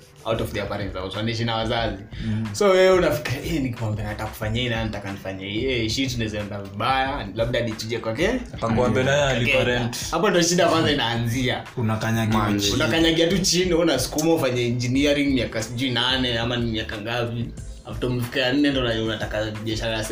Out of their parents house wanaishi na wazazi. So wewe unafikiria hey, nikwambia nataka kufanya hii nataka nifanye hii. Eh shit inaweza vibaya labda nichuje kwake. Hapo ndo shida kwanza inaanzia. Unakanyagia tu chini unasukuma ufanye engineering miaka sijui nane ama ni miaka ngapi ya nne ndo na- unataka biashara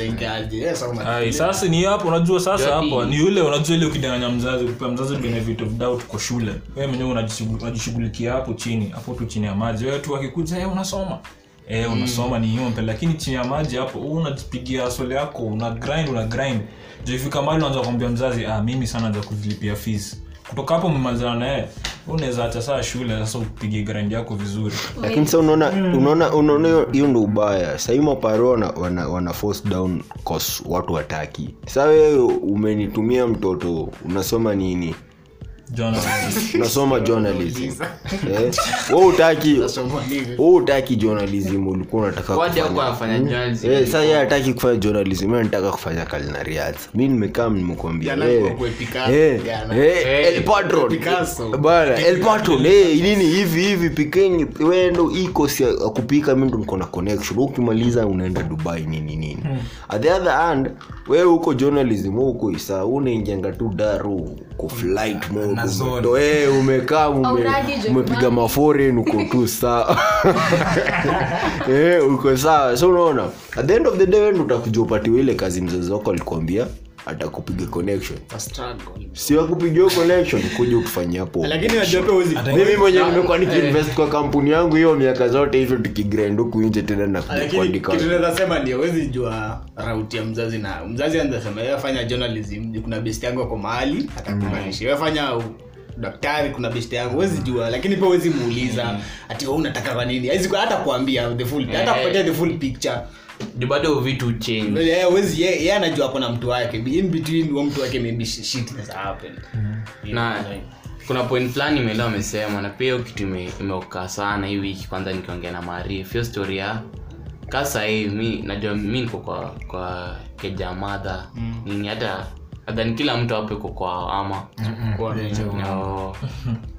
Eh, sasa ni hapo unajua sasa hapo ni yule unajua ile ukidanganya mzazi kupea mzazi benefit of doubt kwa shule. Wewe mwenyewe unajishughulikia hapo chini hapo tu chini ya maji. Wewe tu akikuja hey, unasoma. E, unasoma ni yompe lakini chini ya maji hapo unajipigia swali yako una grind una grind. Ndio ifika mahali unaanza kuambia mzazi ah mimi sana za kuzilipia fees kutoka hapo mmalizana naye unaweza acha saa shule sasa upige grandi yako vizuri. Lakini sa unaona unaona unaona hiyo- hiyo ndo ubaya. Sahii maparo wana, wana, wana force down cause watu wataki sa wewe umenitumia mtoto unasoma nini journalism. Eh? utaki utaki journalism ulikuwa unataka anafanya. Eh, sasa yeye hataki kufanya journalism yeye anataka kufanya culinary mi nimekaa nimekuambia eh, nini hivi hivi pikeni wendo ikosi akupika mi ndo niko na connection. Ukimaliza unaenda dubai nini nini. At the other hand wewe huko journalism wewe huko isa unaingianga tu daru uko flight mode Na zone. eh, umekaa ume- umepiga maforen uko tu sawa eh, uko sawa. So unaona at the end of the day wewe ndo utakuja upatiwa ile kazi mzazi wako alikwambia atakupiga connection. Sio kuja nimekuwa nikiinvest kwa kampuni yangu hiyo miaka zote hivyo tukigrind huku nje tena na kuja lakini kuandika kitu naweza ndio huwezi jua rauti ya mzazi na mzazi anaweza sema journalism kuna best yangu ako mahali atakumanisha wewe fanya daktari kuna best yangu huwezi jua. Lakini pia huwezi muuliza ati unataka kwa nini? Hata kuambia the full hata kupatia the full picture. Juu bado vitu change. Yeye yeye anajua hapo mtu wake. In between wa mtu wake maybe shit has happened. Na kuna point fulani imeenda amesema na pia hiyo kitu ime- sana hii wiki kwanza nikiongea na maarif hiyo story ya kasa hii mi najua mi niko kwa kwa keja madha nini hata nadhani kila mtu hapo iko kwa ama. Kwa- No.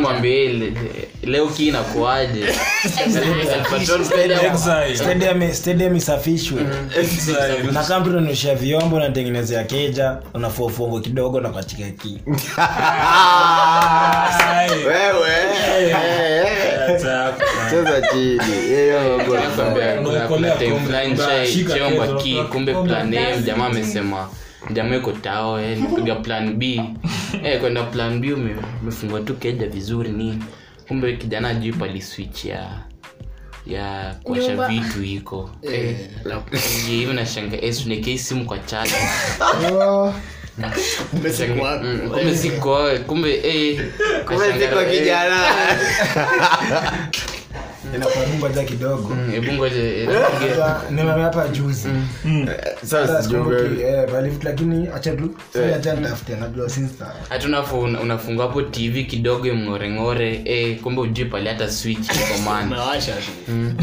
mwambie leo kii inakuaje isafishwe. Na kama mtu vyombo unatengenezea keja unafuafuongo kidogo na katika ki Ai. wewe Acha. cheza chini. Hiyo mambo Nakwambia, kuna- kuna Unakolea time kombe, fulani bra, chai- shika cheomba kezo, ki bra, kumbe plan jamaa amesema jamaa iko tao eh, nipiga plan b. Eh, kwenda plan b ume- umefungua tu keja vizuri nini kumbe kijana ajui pali switch ya ya kuasha Nyumba. vitu iko eh, hivi nashanga eh, tunekei simu kwa si. Mm, kumbe siko kumbe eh, nashanga, eh, inakuarumbaja kidogo. Mm, hebu ngoja eh, hapa juzi. Hata sikumbuki, sijui eh, pale- lakini acha tu sasa acha nitafute najua sister. Hata unafu- hapo tv kidogo mngorengore eh, kumbe ujui pali hata switch komana man.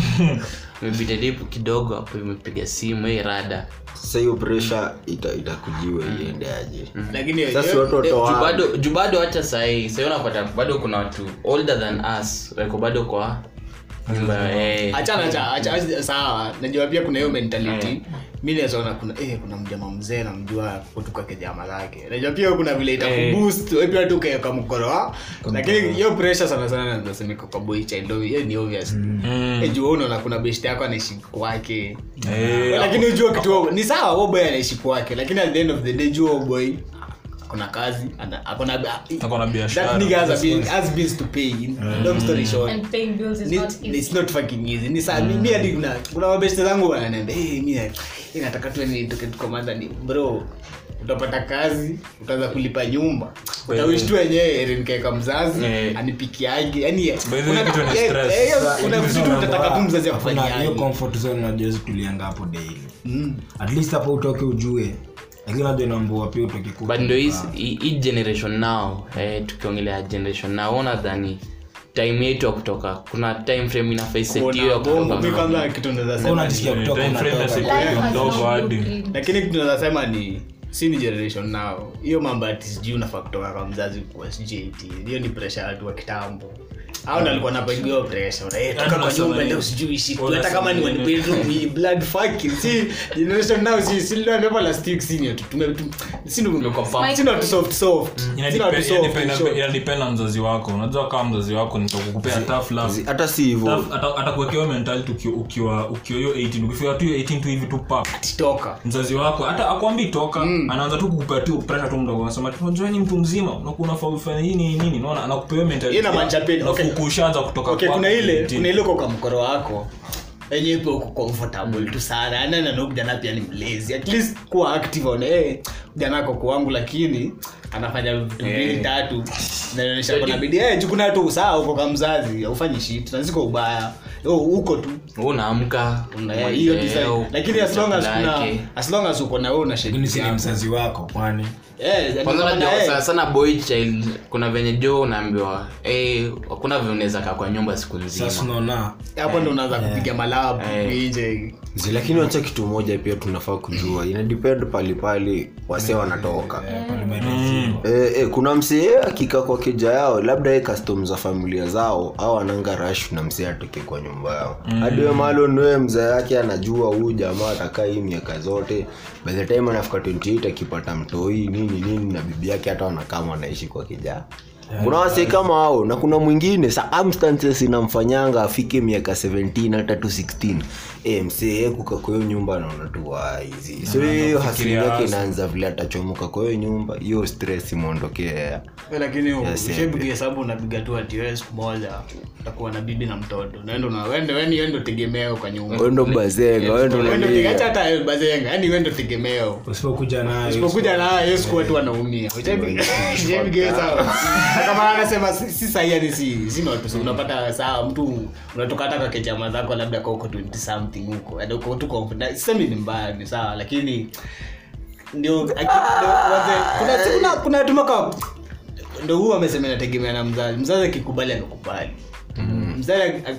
Imepita dipu kidogo hapo imepiga simu hii rada. Sasa hiyo pressure ita- itakujiwa iende aje lakini sasa watu watoa juu bado hata sahii sahii unapata bado kuna watu older than us weko bado kwa eh, achana acha acha acha- sawa. Najua pia kuna hiyo mentality. Mi nawezaona kuna eh, kuna mjama mzee namjua kutoka jama lake najua pia kuna vile itakuboost hey. pia tu kaeka mkono lakini hiyo pressure sana sana nasemeka kwa boy child hiyo ni obvious. Mm. juu unaona kuna best yako anaishi kwake. Hey, lakini ujua kitu ni sawa boy anaishi kwake. Lakini at the end of the day jua boy akona kazi ana- akona zangu wananiambia tukomanda ni bro utapata kazi utaanza kulipa nyumba. Utawishi tu wenyewe mzazi Eh. anipikiage yani By the way, kitu ni stress. kuna vitu tu utataka tu mzazi Hakuna- hiyo akufanyiaje comfort zone najua tulianga hapo daily. At least hapo utoke ujue lakini najua inaambua pia hii generation now eh, tukiongelea generation now ona dhani time yetu ya kutoka kuna time frame blueprint. lakini kitu ni si ni generation nao hiyo mambo ati sijui unafaa kutoka kwa mzazi kuwa sijui hiyo ni presha ya watu wa kitambo au nalikuwa alikuwa anapigiwa pressure eh kwa nyumba ndio sijui shit hata kama ni one bedroom ni blood fucking generation now si si ndio tume si ndio si ndio soft soft. Na mzazi wako. Unajua kama mzazi wako nitakukupea tough love. hata si hivyo. Tough- ata- mentality ukiwa ukiwa hiyo 18 ukifika tu hiyo 18 tu hivi tu pa toka. Mzazi wako hata akwambi toka anaanza tu kukupea tu pressure tu mdogo. Anasema tunajua ni mtu mzima unakuwa unafaa hii nini nini unaona anakupea mentality Ina pia- okay. Ushaanza kutoka okay kuna ile kuna ile uko kwa mkoro wako. Enye pia uko comfortable tu sana. Ana na kijana pia ni mlezi. At least kuwa active on eh kijana ako kwangu lakini anafanya vitu mbili tatu. Naonyesha kuna bidii eh juu tu usaa uko kama mzazi haufanyi shit na ubaya. Yo uko tu. Unaamka hiyo eh, design lakini as long as kuna as long as uko na wewe una ni mzazi wako kwani eh sana eh, sana boy child kuna venye jo unaambiwa eh hakuna vile unaweza kaa kwa nyumba siku sasa nzima hapo ndo unaanza kupiga malabu Eh. nje. Lakini wacha kitu moja pia tunafaa kujua. Ina depend palipali wase wanatoka. Eh, pale e, e, kuna msee akika kwa keja yao labda ye custom za familia zao au ananga rash na msee atoke kwa nyumba yao. Hadi we malo niwe mzee yake anajua huyu jamaa atakaa hii miaka zote. By the time anafika 28 akipata mtoi nini nini na bibi yake hata wanakama wanaishi kwa keja kuna wasee kama hao na kuna mwingine circumstances inamfanyanga afike miaka 17 hata tu 16 e, msee kuka kwa hiyo nyumba anaona tu waizi so hiyo hasili yake inaanza vile atachomoka kwa hiyo nyumba hiyo stress imwondokea Eh, lakini Yes, ushepiga unapiga tu ati siku moja utakuwa na bibi na mtoto. Naendo na wende weni wendo tegemeo kwa nyumba. Wendo bazenga wendo wendo tege- acha nalia hata eh, bazenga yani wendo tegemeo. Usipokuja nayo usipokuja siku watu wanaumia kama anasema si si sahi yani si si not unapata saa mtu unatoka hata kwa zako labda kauko 20 something huko. Yani uko tu semi ni mbaya ni sawa lakini ndio kuna tumaka ndo huu amesema inategemea na mzazi. Mzazi akikubali amekubali. Mzazi ak- na-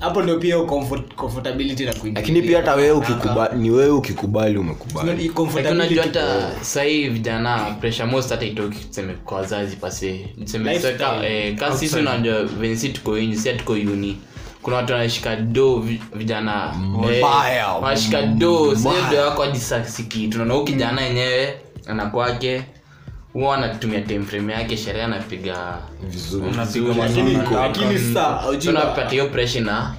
hapo ndio pia comfort, comfortability na kuingia lakini pia hata wewe ukikubali ni wewe ukikubali umekubali. Unajua hata sahii vijana pressure most hata itoki tuseme kwa wazazi pase tuseme eh, sisi unajua venye si tuko inji si tuko uni. Kuna watu wanashika do vijana. Eh, wanashika do sio do yako hadi saa tunaona huu kijana yenyewe anakwake huwa anatumia timeframe yake sherehe anapiga vizuriunapata hiyo na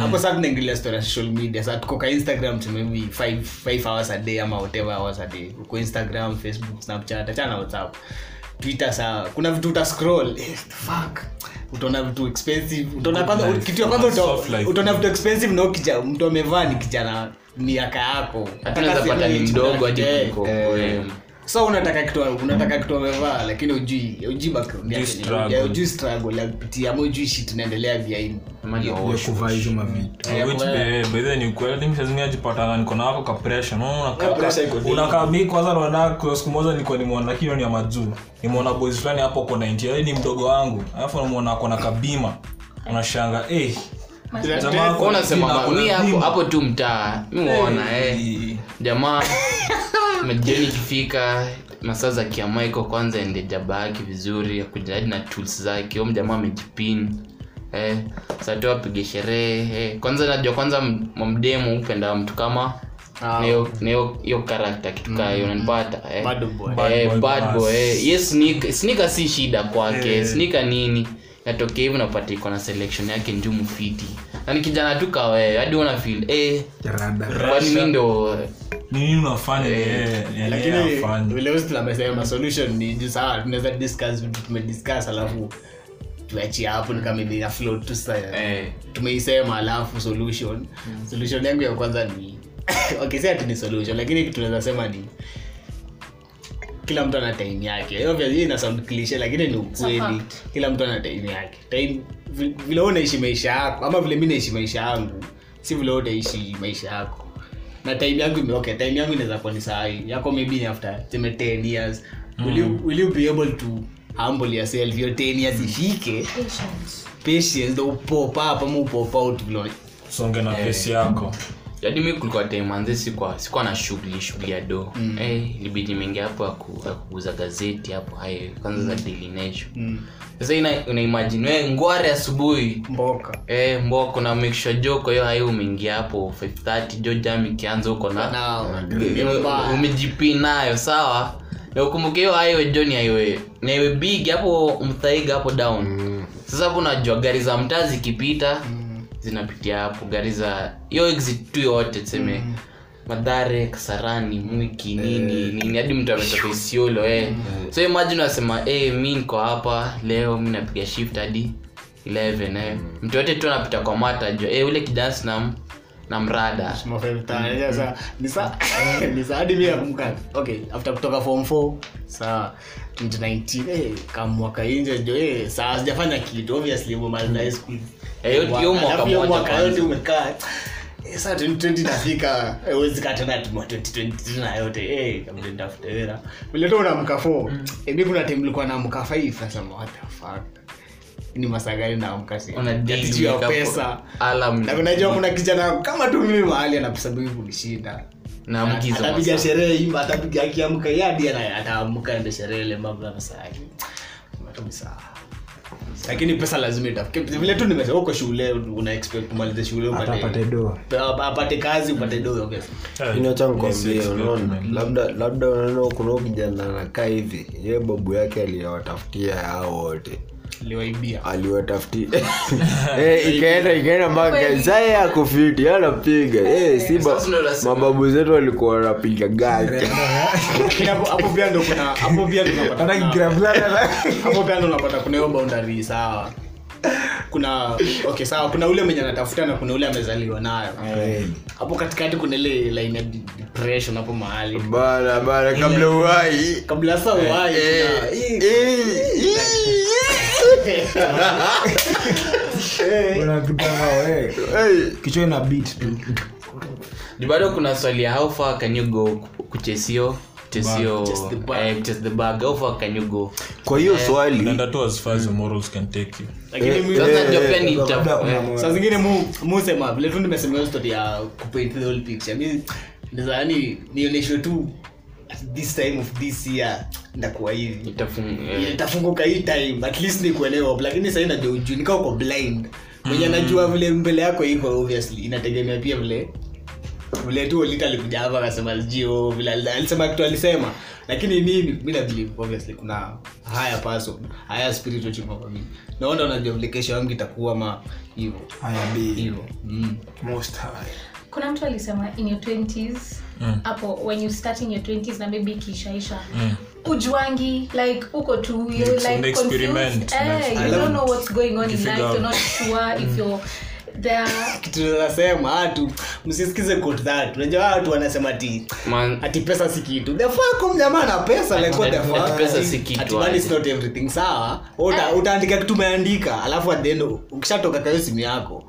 hapo sasa tunaingilia story ya social media. Saa tuko ka instagram tu 5 5 hours a day ama whatever hours a day. Uko instagram facebook snapchat achana whatsapp. Twitter saa kuna vitu uta scroll. Eh, fuck? Utaona vitu expensive. Utaona kwanza kitu ya kwanza utaona vitu expensive na ukija mtu amevaa ni kijana miaka yako. Hata naweza pata ni mdogo hadi Eh, kuliko wewe. So unataka kitu unataka kitu amevaa lakini ujui ujui background yake. Ni- ujui struggle ya kupitia ama ujui shit inaendelea behind kuvaa hizo Eh, ni kweli saa zingine niko unakaa kwanza naona siku moja nilikuwa ni ya majuu boys fulani hapo kwa 90 ni mdogo wangu. Alafu namuona ako kabima. Unashanga eh. Jamaa hapo tu mtaa eh. Eh, jamaa jioni ikifika masaa za kiamaiko kwanza ende jaba yake vizuri akuja na tools zake om mjamaa amejipin eh, sato apige sherehe eh. kwanza najua kwanza mamdemu upenda mtu kama Ah. hiyo- karakta kitu kaa nanipata eh. Bad boy. Eh, eh. Yes, sneaker- sneaker si shida kwake yeah. snika nini natokea hivi napata iko na selection yake njumu fiti na ni kijana tu kawewe hadi unafil eh, kwani mi ndo nini unafanya? Eh, lakini afanye. vile solution ni sawa tunaweza discuss vitu tumediscuss alafu tuachie hapo ni kama ina float tu sasa eh, tumeisema alafu solution. Solution yangu ya kwanza ni okay tu ni solution lakini tunaweza sema ni kila mtu ana time yake. Obviously, ina sound cliche lakini ni ukweli. kila mtu ana time yake. Time vile wewe unaishi maisha yako ama vile mi naishi maisha yangu si vile wewe utaishi maisha yako na time yangu ime okay time yangu inaweza kuwa ni saa yako maybe ni after seme 10 years. Will you will you be able to humble yourself? Your 10 years ifike Patience. patience ndo upop up ama upop out songe na pesi yako jadi mi kulikuwa taimanze sikuwa sikuwa na shughuli shughuli ya do. Mm. hey, libidi mengi hapo ya kuuza gazeti hapo hayo kwanza za daily nation sasa ina, unaimagine we ngware asubuhi. Mboka. Hey, mboka na make sure jo kwa hiyo hayo umeingia hapo 530 jo jam ikianza huko na Nao. Ume- umejipi nayo sawa? Na ukumbuke hiyo highway jo ni highway ni highway big hapo mthaiga hapo down. Sasa hapo unajua gari za mtaa zikipita zinapitia hapo gari za hiyo exit tu yote tuseme. Madhare kasarani mwiki nini nini hadi mtu ametoka isiolo eh. so imagine unasema eh mi niko hapa leo mi napiga shift hadi 11 eh. mtu yote tu anapita kwa mata jua eh, ule kijana na na mrada. Nisahadi mi nakumbuka okay after kutoka form 4 saa 2019 eh, kamwaka inje jo eh, saa sijafanya kitu obviously umemaliza high school. Eh, hiyo- hiyo mwaka hiyo yote umekaa eh, saa 2020 nafika tena ati 2020 tena yote kabla nitafute hela. Vile tu unaamka 4 kuna time nilikuwa naamka 5 nasema what the fuck? Ni masaa gani naamka si? Una daily Ati juu ya pesa. na unajua kuna kijana kama tu mimi mahali ana pesa mingi kunishinda atapiga sherehe ima atapiga akiamka yadi ataamka ende sherehe ile mambo ya masaa yake. Tumisa. Lakini pesa lazima itafike. Vile tu nimesema uko shule una expect umalize shule apate do apate kazi upate do okay. inacha Yes, unaona labda labda unaona kuna kijana anakaa hivi ye babu yake aliyowatafutia hao wote aliwatafutia Eh, ikaenda ikaenda mpaka saa ya kufiti anapiga. Eh, si Sasa ndio unasema. mababu zetu walikuwa wanapiga hapo kuna hiyo boundary sawa. Kuna okay sawa. Kuna ule mwenye anatafuta na kuna ule amezaliwa nayo. Hapo katikati kuna ile line ya depression hapo mahali. Bana bana kabla uhai. kabla sasa uhai Eh, kuna- hii- eh, eh, kichwa ina beat tu. Ni bado kuna swali ya how far can you go kuchesio chesio Chase the bag. eh, chase the bag. How far can you go? Kwa hiyo swali tu as far as your morals can take you. Eh. saa zingine mu musema vile tu nimesema hiyo story ya kupaint the whole picture. Mi yani nionyeshwe tu this time of this year ndakuwa hivi. Hii time at least nikuelewa lakini sahii najua ujuu nikaa uko blind. Mwenye anajua vile mbele yako iko obviously. Inategemea pia vile vile tu olita alikuja hapa akasema jio vile alisema kitu alisema. Lakini mimi mi na obviously kuna higher person higher spirit chuma kwa mimi naona unajua vile kesho yangu itakuwa ma hivyo haya hivyo mm. most high. Kuna mtu alisema in your 20s hapo when you start in your 20s na maybe ikishaisha. Ujuangi like uko tu you're like experiment, confused. Eh, you don't know what's going on in life you're not sure if you're there. Hatu msisikize quote that. Unajua watu wanasema ti ati pesa si kitu. The mjamaa na pesa not everything sawa? Uta utaandika kitu umeandika alafu adeno ukishatoka kayo simu yako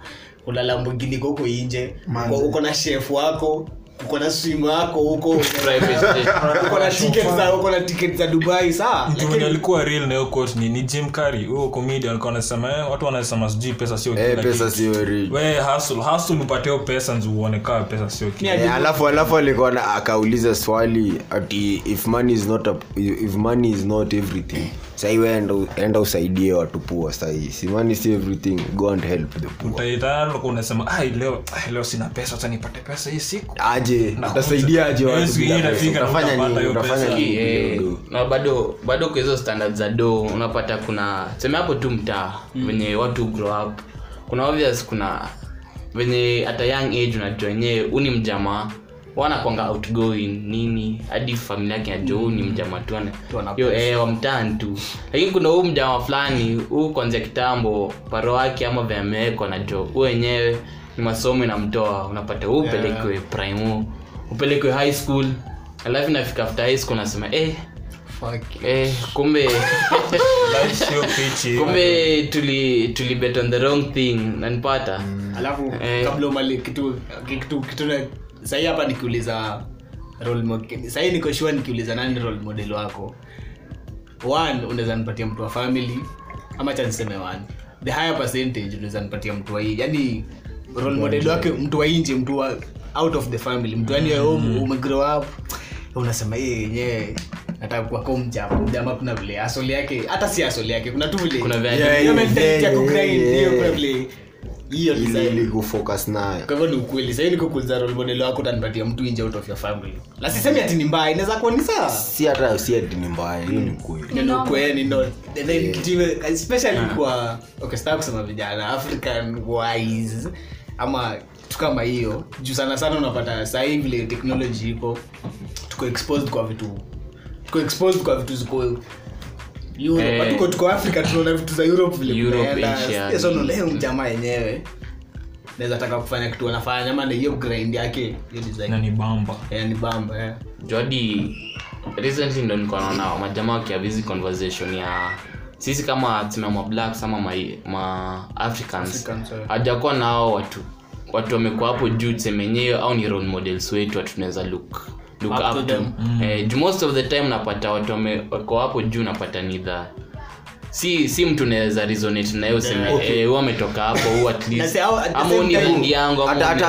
iko huko nje uko- uko na shefu wako uko na swim yako huko. Uko na ticket za uko na ticket za Dubai saa? Mtu mwenye alikuwa real na hiyo quote ni, ni jim Carrey. Huo comedian alikuwa anasema eh, watu wanasema sijui pesa sio eh, kila pesa sio real. We hustle hustle upate hiyo pesa nzu uone kama pesa sio kitu. Eh, alafu alafu alikuwa na- akauliza swali ati if money is not a, if money is not everything sahii we enda, enda usaidie watu pua sahii. Simani si everything. Go and help the poor. Utaitana ulikuwa unasema ai leo leo sina pesa acha nipate pesa hii siku? Aje utasaidia aje watutafanya nini? na bado bado kwa hizo standard za do unapata kuna seme hapo tu mtaa venye watu grow up. Kuna obvious kuna venye hata young age unajua wenyewe huu ni mjamaa wanakwanga outgoing nini hadi familia yake huu ni mjama tu yo eh, wa tu. Lakini kuna huu mjama fulani huu kwanzia kitambo paro wake ama vyamewekwa najo huu wenyewe ni masomo inamtoa. Unapata huu upelekwe primo upelekwe high school. Alafu inafika after high school nasema eh, eh, kumbe Life kumbe tuli tuli bet on the wrong thing. Nanipata alafu Eh. kabla umali kitu kitu kitu na- sahii hapa nikiuliza role sahii niko nikiuliza nani role model wako? One unaweza nipatia mtu wa family ama cha niseme one. The higher percentage unaweza nipatia mtu wa hii yani role model wake mtu wa nje mtu wa out of the family. Mtu yani mm. umegrow up. Unasema yeye yenyewe nataka mjama mjama kuna vile asoli yake hata si asoli yake kuna tu vile. Kuna vile- hiyo Yeah, mentality ya yeah, yeah, yeah. Hiyo ili kufocus nayo. Kwa hivyo ni ukweli. Sahii nikukuliza role model wako utanipatia mtu nje out of your family. Na sisemi ati ni mbaya inaweza kuwa ni sawa. Si hata si ati ni mbaya hiyo ni kweli Ni ukweli, no. And then kitu iwe- especially kwa okay sitaki kusema vijana african wise ama tu kama hiyo juu sana sana unapata sahii vile technology iko tuko exposed kwa vitu tuko exposed kwa vitu ziko. Tuko- tuko africa tunaona vitu za europe vile jamaa yenyewe naweza taka kufanya kitu anafanya ama hiyo grind yake ni bamba. Eh, ni bamba eh. jodi recently ndo niko naona majamaa wakiavizi conversation ya sisi kama tumema mablacks ama ma, ma africans Africans, eh. hajakuwa nao watu. Watu wamekuwa hapo juu tusemenyewe au ni role models wetu watu tunaweza look look Up up, to to Mm. eh, juu most of the time napata watu wameko hapo juu napata nidha si si mtu naweza resonate naye useme okay. eh, ametoka hapo huyu at least ama ni rangi yangu hata- hata-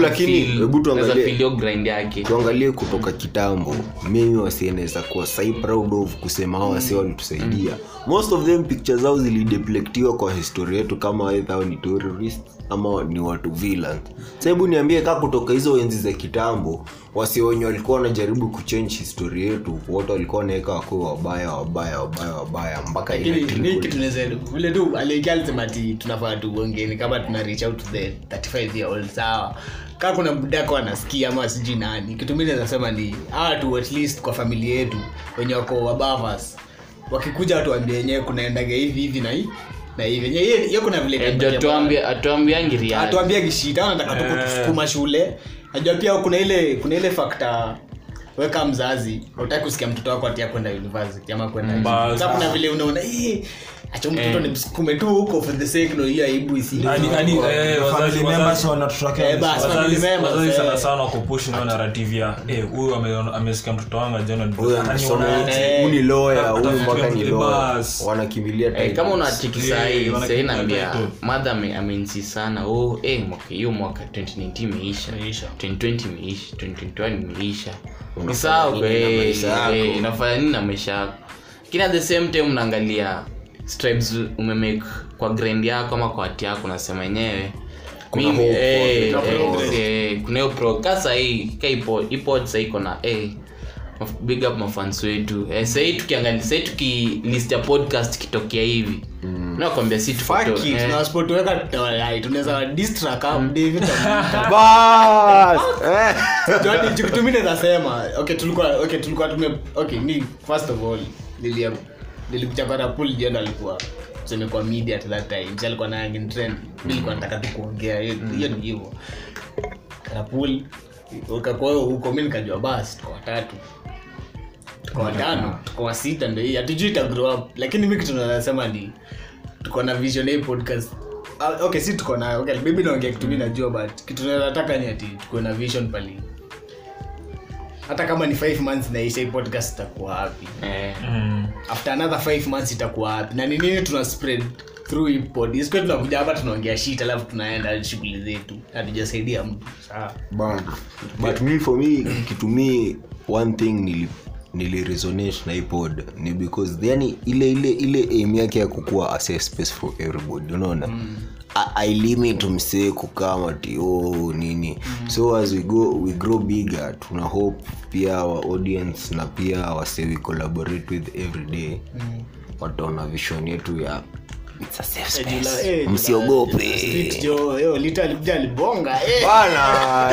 lakini, hebu tuangalie. unaweza grind yake tuangalie kutoka kitambo mimi wasienaweza kuwa sai proud of kusema hao wasi walitusaidia most of them picture zao zilideplectiwa kwa historia yetu kama either ni terrorist ama ni watu villain. Sa hebu niambie kaa kutoka hizo enzi za kitambo wasi wenye walikuwa wanajaribu kuchange histori yetu wote walikuwa wanaweka wakuwe wabaya wabaya wabaya wabaya mpaka vile tu aliingia alisema tunafaa tuongeni kama tuna reach out to the 35 year old sawa. Kaa kuna mdako anasikia ama sijui nani kitu mi ni hawa tu at least kwa familia yetu wenye wako wabavas wakikuja watu wenyewe kunaendaga hivi hivi na hii na hiyo- kuna vile Eh, itapatia atuambiangi shida atuambia kishita nataka tuko shule. Najua pia kuna ile kuna ile fakta weka mzazi. Utaki kusikia mtoto wako atia kwenda university ama kwenda Bas. Kuna vile unaona "Eh, acha mtoto nimsukume tu huko for the sake no hiyo aibu isi Hadi- hadi, eh, sana sana wakupush nayo narrative ya huyu amesikia mtoto wangu huyu ni lawyer huyu mpaka ni lawyer. wanakimbilia kama unachiki Eh, sahii sahii naambia madha sana. Oh, eh, mwaka hiyo mwaka 2019 imeisha. Imeisha. 2020 imeisha 2021 imeisha. Ni sawa nini na eh, maisha yako? inafanya nini na maisha yako? Lakini at the same time unaangalia stripes umemake kwa grind yako ama kwa hati yako unasema yenyewe. Kuna mimi, hope, eh, eh, eh, kuna hiyo pro ka sahii ka ipo ipo sahii kona eh, big up mafans wetu. Eh, sahii tukiangalia sahii tukilist ya podcast kitokea hivi. Mm. nakwambia si tunaweza naweza sema. Okay tulikuwa okay tulikuwa tume okay ni first of all nilikuja pul jana alikuwa tuseme kwa media at that time. Alikuwa trend. Nilikuwa nataka tu kuongea. Hiyo hiyo ni hivyo. Rapul ukakuwa huko mi nikajua basi tuko watatu. Tuko watano. tuko wasita ndo hii hatujui ita grow up. Lakini mi kitu ni tuko na vision hii podcast. Ah, okay si tuko nayo. Okay maybe naongea kitu mi najua but kitu nataka ni ati tuko na vision pali hata kama ni 5 months naisha hii podcast itakuwa wapi eh, after another 5 months itakuwa wapi na ni nini tuna spread through hii pod? Isikuwa tunakuja hapa tunaongea shit alafu tunaenda shughuli zetu. Hatujasaidia mtu. Sawa. Bana. but me for me kitu one thing nili niliresonate na ipod ni because yani ile ile ile aim yake ya kukuwa a safe space for everybody unaona? Mm. Ailimit msee kukaa ati oh, nini mm. so as we go we grow bigger tuna hope pia our audience na pia wase we collaborate with every day mm. wataona vision yetu ya it's a safe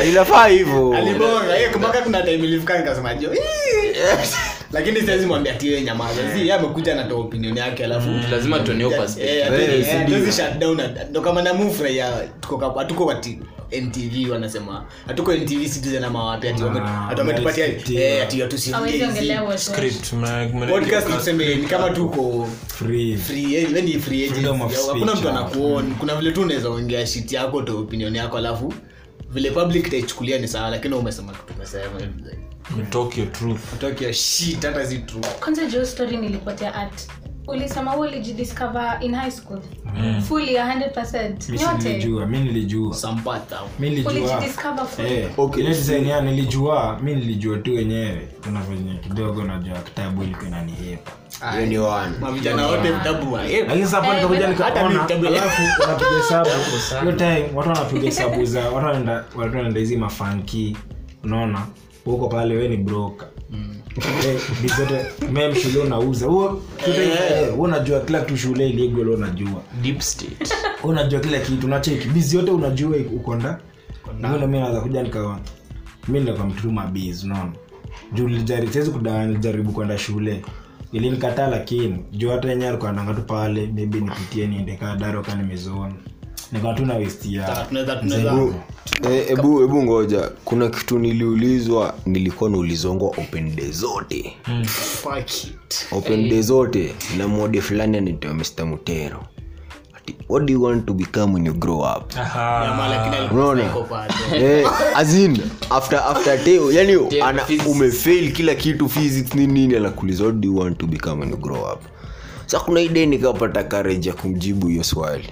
Eh, inafaa hivyo alibonga eh, kuna time ilifika nikasema jo. lakini siwezi mwambia tiwe nyamaza. Si yeye amekuja anatoa opinion yake alafu lazima tuonee Eh, perspective. hatuwezi- hatuwezi shut down ndo kama namufurahia tuko hatuko kati ntv wanasema. Hatuko ntv citizen ama wapi ati Ah, ati wametupatia eh, ati watu. script mna- mna- podcast tuseme ni kama tuko free. free eh, free agent. Hakuna mtu ah. anakuona kuna vile tu unaweza ongea shit yako to opinion yako alafu vile public itaichukulia ni sawa lakini umesema kitu umesema. You talk your truth. Talk your shit hata si true kwanza jo story nilipotea art ulisema ulijidiscover in high school? Fully 100% nyote? nilijua mi nilijua. Sampata mi nilijua. Eh, Okay. ile nilijua mi nilijua tu wenyewe kuna venye kidogo najua kitabu ilikuwa inanihepa hiyo ni one. Mavijana wote vitabu eh, lakini sasa pale nikakuja nikaona alafu unapiga hesabu. Hiyo time watu wanapiga hesabu za watu wanaenda watu wanaenda hizi mafanki unaona huko pale we ni broker. Mm. mem shule unauza. Huo unajua kila kitu shule iligo unajua. Deep state. Wewe unajua kila kitu nacheki bizi yote unajua ukonda mimi naweza kuja nikawa mi ndio mtu biz unaona? Juu siwezi kudawa kwenda shule. Ili nikataa lakini juu hata enye alikuwa nanga tu pale maybe nipitie niende kaa daro kaa nimezoona nikawa tu na waste ya tunaweza tunaweza Hebu- eh, hebu hebu ngoja. Kuna kitu niliulizwa nilikuwa naulizongwa open day zote. Mm. open day zote na mode fulani anaitwa mr mutero. What do you want to become when you grow up? Unaona? eh, azin after after teo yani ana, umefail kila kitu physics nini nini anakuuliza what do you want to become when you grow up? Sa kuna idee nikapata ya kumjibu hiyo swali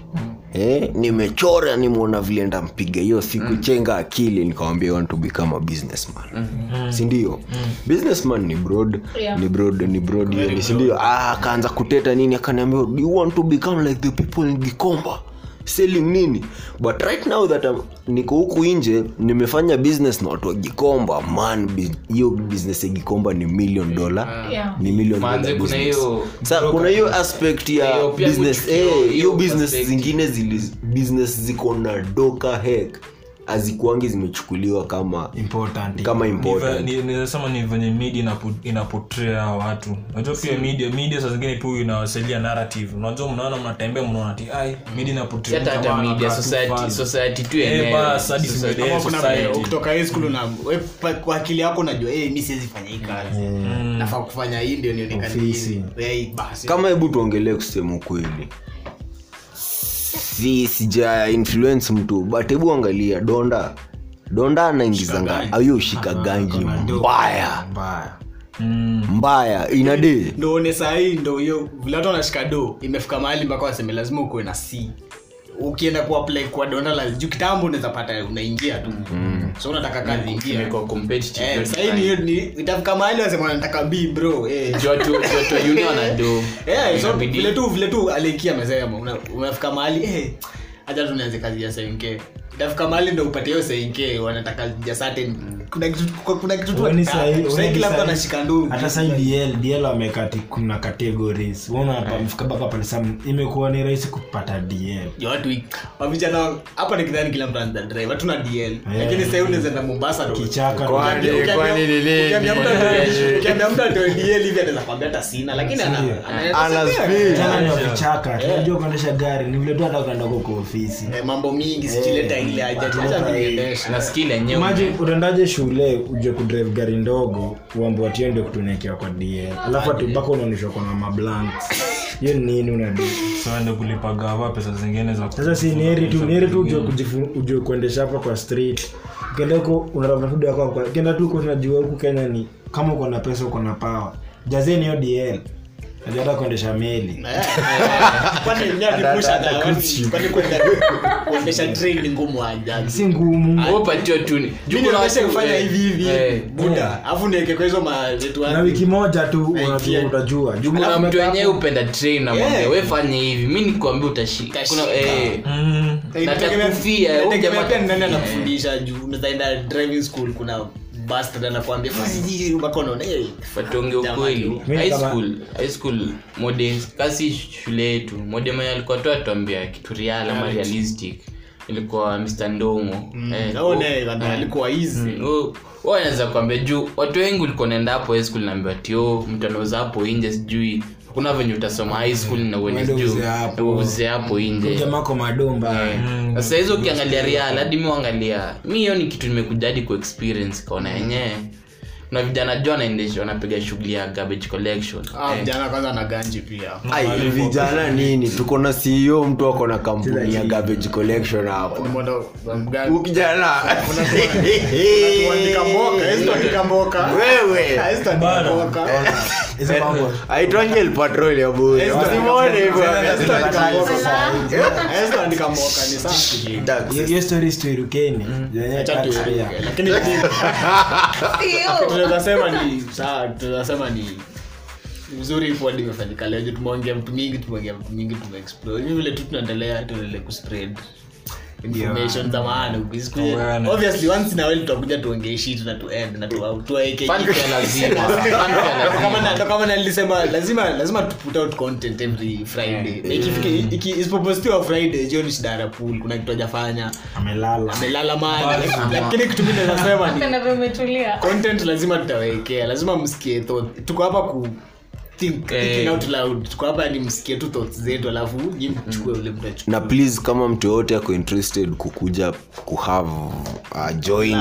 eh, nimechora nimwona vile ndampiga. Hiyo siku chenga akili nikawambia want to become a businessman? Sindio businessman ni broad Yeah. ni broad ni broad yani sindio ah, akaanza kuteta nini akaniambia do you want to become like the people in gikomba selling nini? But right now that I'm, niko huku nje nimefanya business na watu wa gikomba. Man hiyo business ya gikomba ni million dollar. Yeah. ni million kuna hiyo- Sa, kuna hiyo aspect ya Hiyo pia business eh, hiyo hiyo business zingine zili business ziko na doka hek azikuangi zimechukuliwa kama important. kama important. ninasema ni venye media inapotrea watu. Unajua pia media media saa zingine pia inawasaidia narrative. Unajua mnaona mnatembea mnaona ti ai media ukitoka high school una kwa akili yako unajua eh mi siwezi fanya hii kazi. Nafaa kufanya hii ndio nionekane. Eh, basi. Kama hebu tuongelee kusema ukweli si sija influence mtu but hebu angalia donda. Donda anaingizanga ayo shika ganji mbaya. Mbaya. Mbaya. Inade ndo one sahii ndo hiyo. Vile watu wanashika do imefika mahali mpaka waseme lazima ukuwe na c ukienda kuapply kwa donda la juu kitambo unaweza pata unaingia tu. So unataka kazi ingia. Imekuwa competitive. Eh, mahali wasema nataka b bro eh. Eh, so vile tu vile tu alikia amesema una- unafika mahali eh, hacha tunaanze kazi ya senke itafika mahali ndo upatie hiyo wanataka certain kuna kitu kuna tu kila mtu anashika ndugu. Hata sai dl dl wamekati kuna categories. Unaona hapa mfika mpaka pale sam imekuwa ni rahisi kupata dl Ya watu wavijana hapa nikidhani kila mtu drive hatuna dl lakini sahii unaweza mombasa ndo- Kichaka kwani ni mtu atoe dl hivi anaweza kwambia hata sina lakini ana- Ana speed. eh, ni wa unajua kuendesha gari. Ni vile tu hata ukaenda kwa ofisi. Eh, mambo mingi sijileta ile unaendaje shule uje kudrive gari ndogo uambo atio ndio kutunekewa kwa da alafu atubaka unaonyeshwa kona mablanks hiyo nini unadi So ende kulipa gava pesa zingine za sasa si neri tu neri tu ujue kuendesha hapa kwa street. Ukienda huko unaravafuda food yako kwa ukienda tu huko unajua huku Kenya ni kama uko na pesa uko na pawa jazeni hiyo DL najua kuendesha meli. Kwani kwenda- kuendesha train ngumu si kufanya eh, hivi hivi. eh, buda alafu niweke kwa hizo na wiki moja tu utajua mtu wenyewe upenda train na mwambia Yeah. we fanye hivi. Mi nikuambia utashika. Kuna eh Mm. natakufia, huyu nategemea jamaa pia ni nani atakufia. anakufundisha juu. Driving school kuna bastard anakuambia eh watonge ukweli. high school high school mode kasi shule yetu mode mwenye alikuwa tu atuambia kitu real ama realistic. Ilikuwa mr ndongo Eh, alikuwa wanaweza kuambia juu watu wengi ulikuwa naenda hapo high school naambia tio mtu anauza hapo inje sijui hakuna venye utasoma high school na uende Uende uze hapo. uze hapo inje jamako madomba sasa hizo ukiangalia real hadi miwangalia mi hiyo ni kitu nimekuja hadi ku kaona yenyewe kuna vijana jua anaendesha wanapiga shughuli ya garbage collection. Ah, Eh, vijana kwanza na ganji pia. Ai vijana nini? tuko na ceo mtu ako na kampuni ya garbage collection hapo. Nimeona kijana. Tuandika mboka, hizi tuandika mboka. wewe. Hizi tuandika mboka. hizo mambo. Aitwangi el patrol ya hivyo. Hiyo- story Lakini Sio. ni sawa tunaweza sema ni vizuri hivyo hadi imefanyika leo tumeongea mtu mingi tumeongea mtu mingi tumeexplore hivi vile tu tunaendelea tuendelee kuspread information za maana obviously once in a tutakuja tuongee shit na tu end na tu tuweke fun pia lazima. Fun pia kama lazima. na ndo kama nilisema lazima lazima tu put out content every friday. Na ikifika iki isipopostiwa friday jioni shidara pool kuna kitu hajafanya. Amelala. Amelala mahali lakini kitu mimi naweza ni Napenda vile umetulia. content lazima tutawekea lazima msikie tuko hapa ku think, Eh. thinking out loud. Tuko hapa ni msikie tu thoughts zetu alafu nyi mchukue ule mtu na please kama mtu yoyote ako interested kukuja kuhave uh, join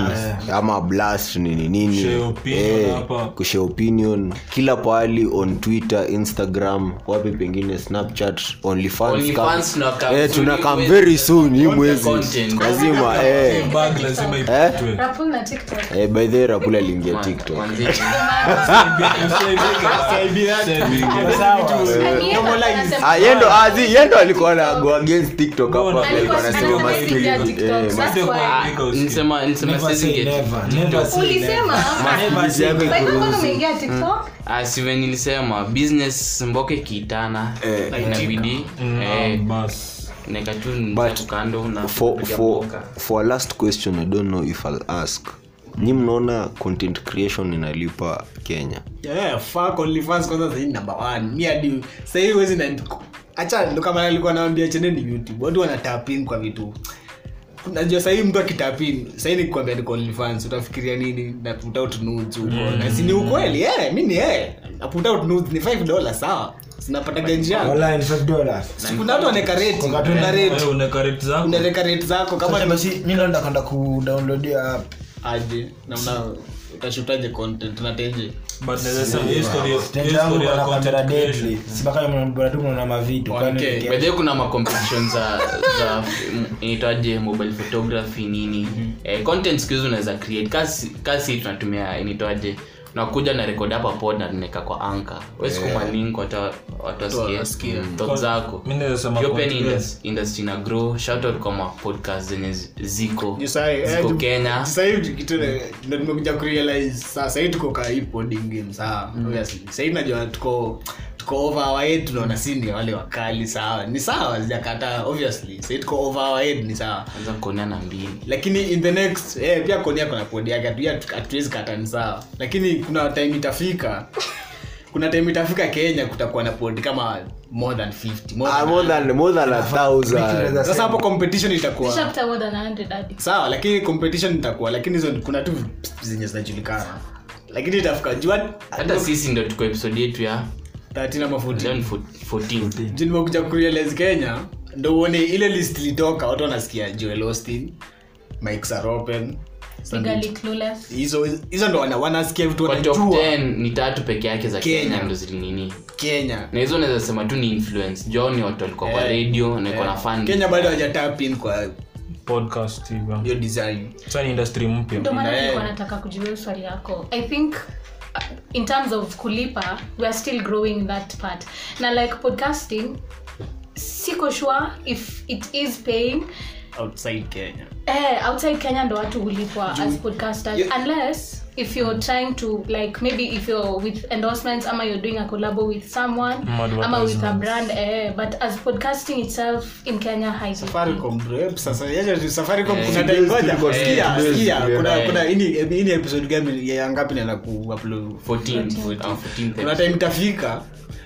ama blast nini nini? Share opinion kushare opinion. Kila pahali on twitter instagram wapi pengine snapchat onlyfans OnlyFans come- eh, tuna tunakam very soon hii mwezi. lazima eh. Eh, by the rapula aliingia tiktok Ah, yendo azi yendo alikuwa na go against tiktok hapa Alikuwa anasema TikTok. eh, kwa- Nisema- nisema sisi siwezi never. Never say Ulisema? never. Never. yako? Ah, si venye nilisema business mboke kiitana. Eh. inabidi Mm, eh, bas. naeka tu kando na for, for, for last question i don't know if i'll ask nyi mnaona content creation inalipa kenya? Yeah, fuck OnlyFans kwanza sahii ni one. Mi hadi sahii huwezi na acha ndo kama nilikuwa nawambia cheneni youtube. Watu wanatapin kwa vitu. Najua sahii mtu akitapin sahii nikuambia niko OnlyFans utafikiria nini? Na put out nudes huko. Na si ni ukweli? Eh mi ni eh na put out nudes ni 5 dollars sawa. Sinapata ganji yangu Online, five dollars. Si kuna watu zako? Unaweka rate zako kama ni mi ndo ndakwenda kudownloadia app. Aje? Na una utashutaje content unateje but naweza sema hii story hii Stand yangu story ya iko na content kamera creation deadly. Si mpaka mnaona tu mnaona mavitu. Kwani Okay. ni- By the way, kuna macompetition za za inaitwaje mobile photography nini? Eh, content skills unaweza create. Kasi kasi tunatumia inaitwaje nakuja na rekodi hapa pod na kwa anka wezi kuma link watu watu wasikie wasikie. mm, zako. Industry na grow. Kwa mapodcast zenye ziko. Eh, ziko Kenya. nimekuja kurealize. Sasa hii tuko ka hii poding game sawa obviously. Najua tuko tuko over our head tunaona si ndio wale wakali sawa? Ni sawa zijakata obviously. Sasa tuko over our head ni sawa. Anza kuonea na mbili. Lakini in the next eh, pia kuonea kuna podi yake hatu- hatu- hatuwezi kata ni sawa. Lakini kuna time itafika kuna time itafika kenya kutakuwa na podi kama more than 50 more Ah, more than more than a thousand. Sasa hapo competition itakuwa Nishapata more than 100 hadi. sawa lakini competition itakuwa lakini hizo kuna tu zenye zinajulikana. Lakini itafika jua hata sisi ndio tuko episode yetu ya 13 ama 14 leo ni 14 Juu nimekuja kurealize kenya ndo uone ile list litoka watu wanasikia joel austin mike saropen hizo hizo ndo wanasikia vitu kwa top wanajua 10 ni tatu peke yake za Kenya. kenya. ndo zilinini kenya. Na hizo naweza sema tu ni influence. Jo ni watu walikuwa kwa Eh, radio na iko na fan. Kenya bado hawajatapin kwa podcast hivyo hiyo design. Sasa ni industry mpya. Ndio maana Eh. nilikuwa nataka kujua swali lako i think in terms of kulipa we are still growing in that part na like podcasting siko sure if it is paying outside kenya eh, outside kenya ndo watu hulipwa as podcasters Yeah. unless if you're trying to like maybe if you're with endorsements ama you're doing a collabo with someone Mm, ama with a brand eh, but as podcasting itself in kenya safaricom Eh, eh, sikia tulikuwa- kuna kuna ini ini episode gani ya ngapi naenda ku upload? 14 ah, 14 time itafika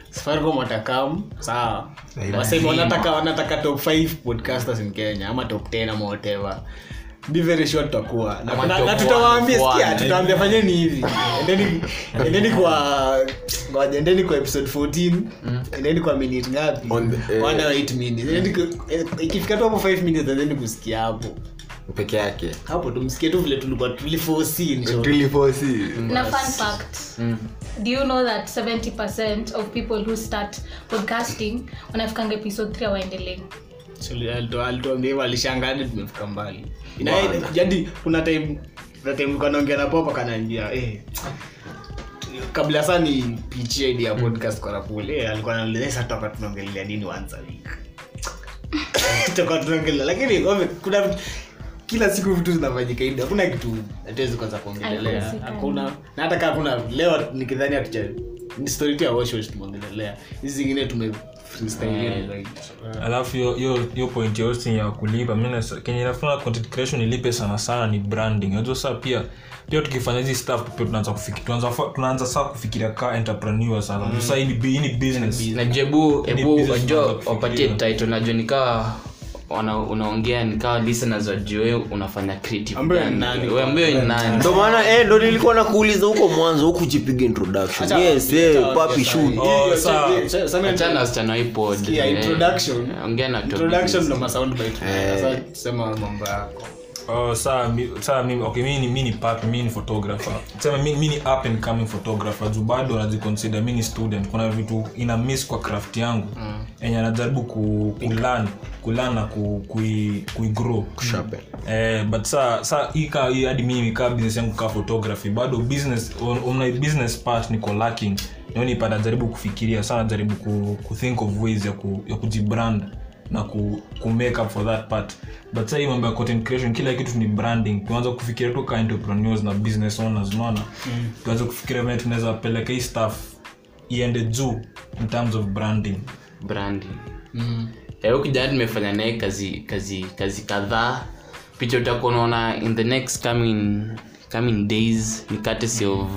safaricom watakam sawa. Wasema wanataka wanataka top 5 podcasters in kenya ama top 10 ama whatever be very sure tutakuwa. Na, na, na tutawaambia sikia tutawaambia fanyeni hivi? Endeni endeni kwa ngoja endeni kwa episode 14 endeni kwa minute ngapi? Eh. 8 minutes. Endeni eh, ikifika tu hapo 5 minutes endeni kusikia hapo. Peke yake. Hapo tumsikie tu vile tulikuwa tulifosi tulifosi na fun fact. Do you know that 70% of people who start podcasting wanafikanga episode 3 waendelee alituambia tumefika mbali. Jadi kuna time kuna time nilikuwa naongea na popa kanaambia eh kabla saa ni pitch idea ya podcast kwa Rapul, eh alikuwa anauliza sasa tunaongelea nini once a week? Tutakuwa tunaongelea lakini kuna kila siku vitu zinafanyika hivi hakuna kitu hatuwezi kwanza kuongelelea. Hakuna na hata kama kuna leo nikidhani hatuja ni story tu ya wash wash tumeongelelea. Hizi zingine tume alafu hiyo- hiyo hiyo point ya ya kulipa kenye nafuna content creation ilipe sana sana ni branding. Unajua saa pia pia tukifanya hizi staff pia tunaanza kufikiri tunaanza tunaanza saa kufikiria ka entrepreneur sana mm. sasa hii ni business. na jebu hebu wajua wapatie title najua nikawa wana- unaongea nikawa listeners wajue unafanya maana eh, ndo nilikuwa nakuuliza huko mwanzo huku jipiga introduction. Yes eh, papi shoot. achana wasichana ongea na introduction ndo masound bite. Sasa sema mambo yako Oh, saa saa mimi okay mi ni ni pap mi ni photographer. Sema mi, mi ni up and coming photographer. Juu bado najiconsider mi ni student. Kuna vitu ina miss kwa craft yangu. Enye anajaribu ku, kulan kulan na ku, kui, kuigrow mm. eh, but saa saa hii ka hadi mimi kaa business yangu kaa photography bado business on, on my business part niko lacking. Nioni pa najaribu kufikiria sa najaribu ku, ku think of ways ya, ku, ya kujibrand na ku, ku make up for that part. But sahii mambo ya content creation kila kitu ni branding. Tuanza kufikiria tu ka entrepreneurs na business owners unaona? Mm. tuanze kufikiria vile tunaweza peleka hii staff iende juu in terms of branding. Branding. Mm. huyu kijana tumefanya naye kazi kazi kazi kadhaa. Picha utakuwa unaona in the next coming coming days ni courtesy of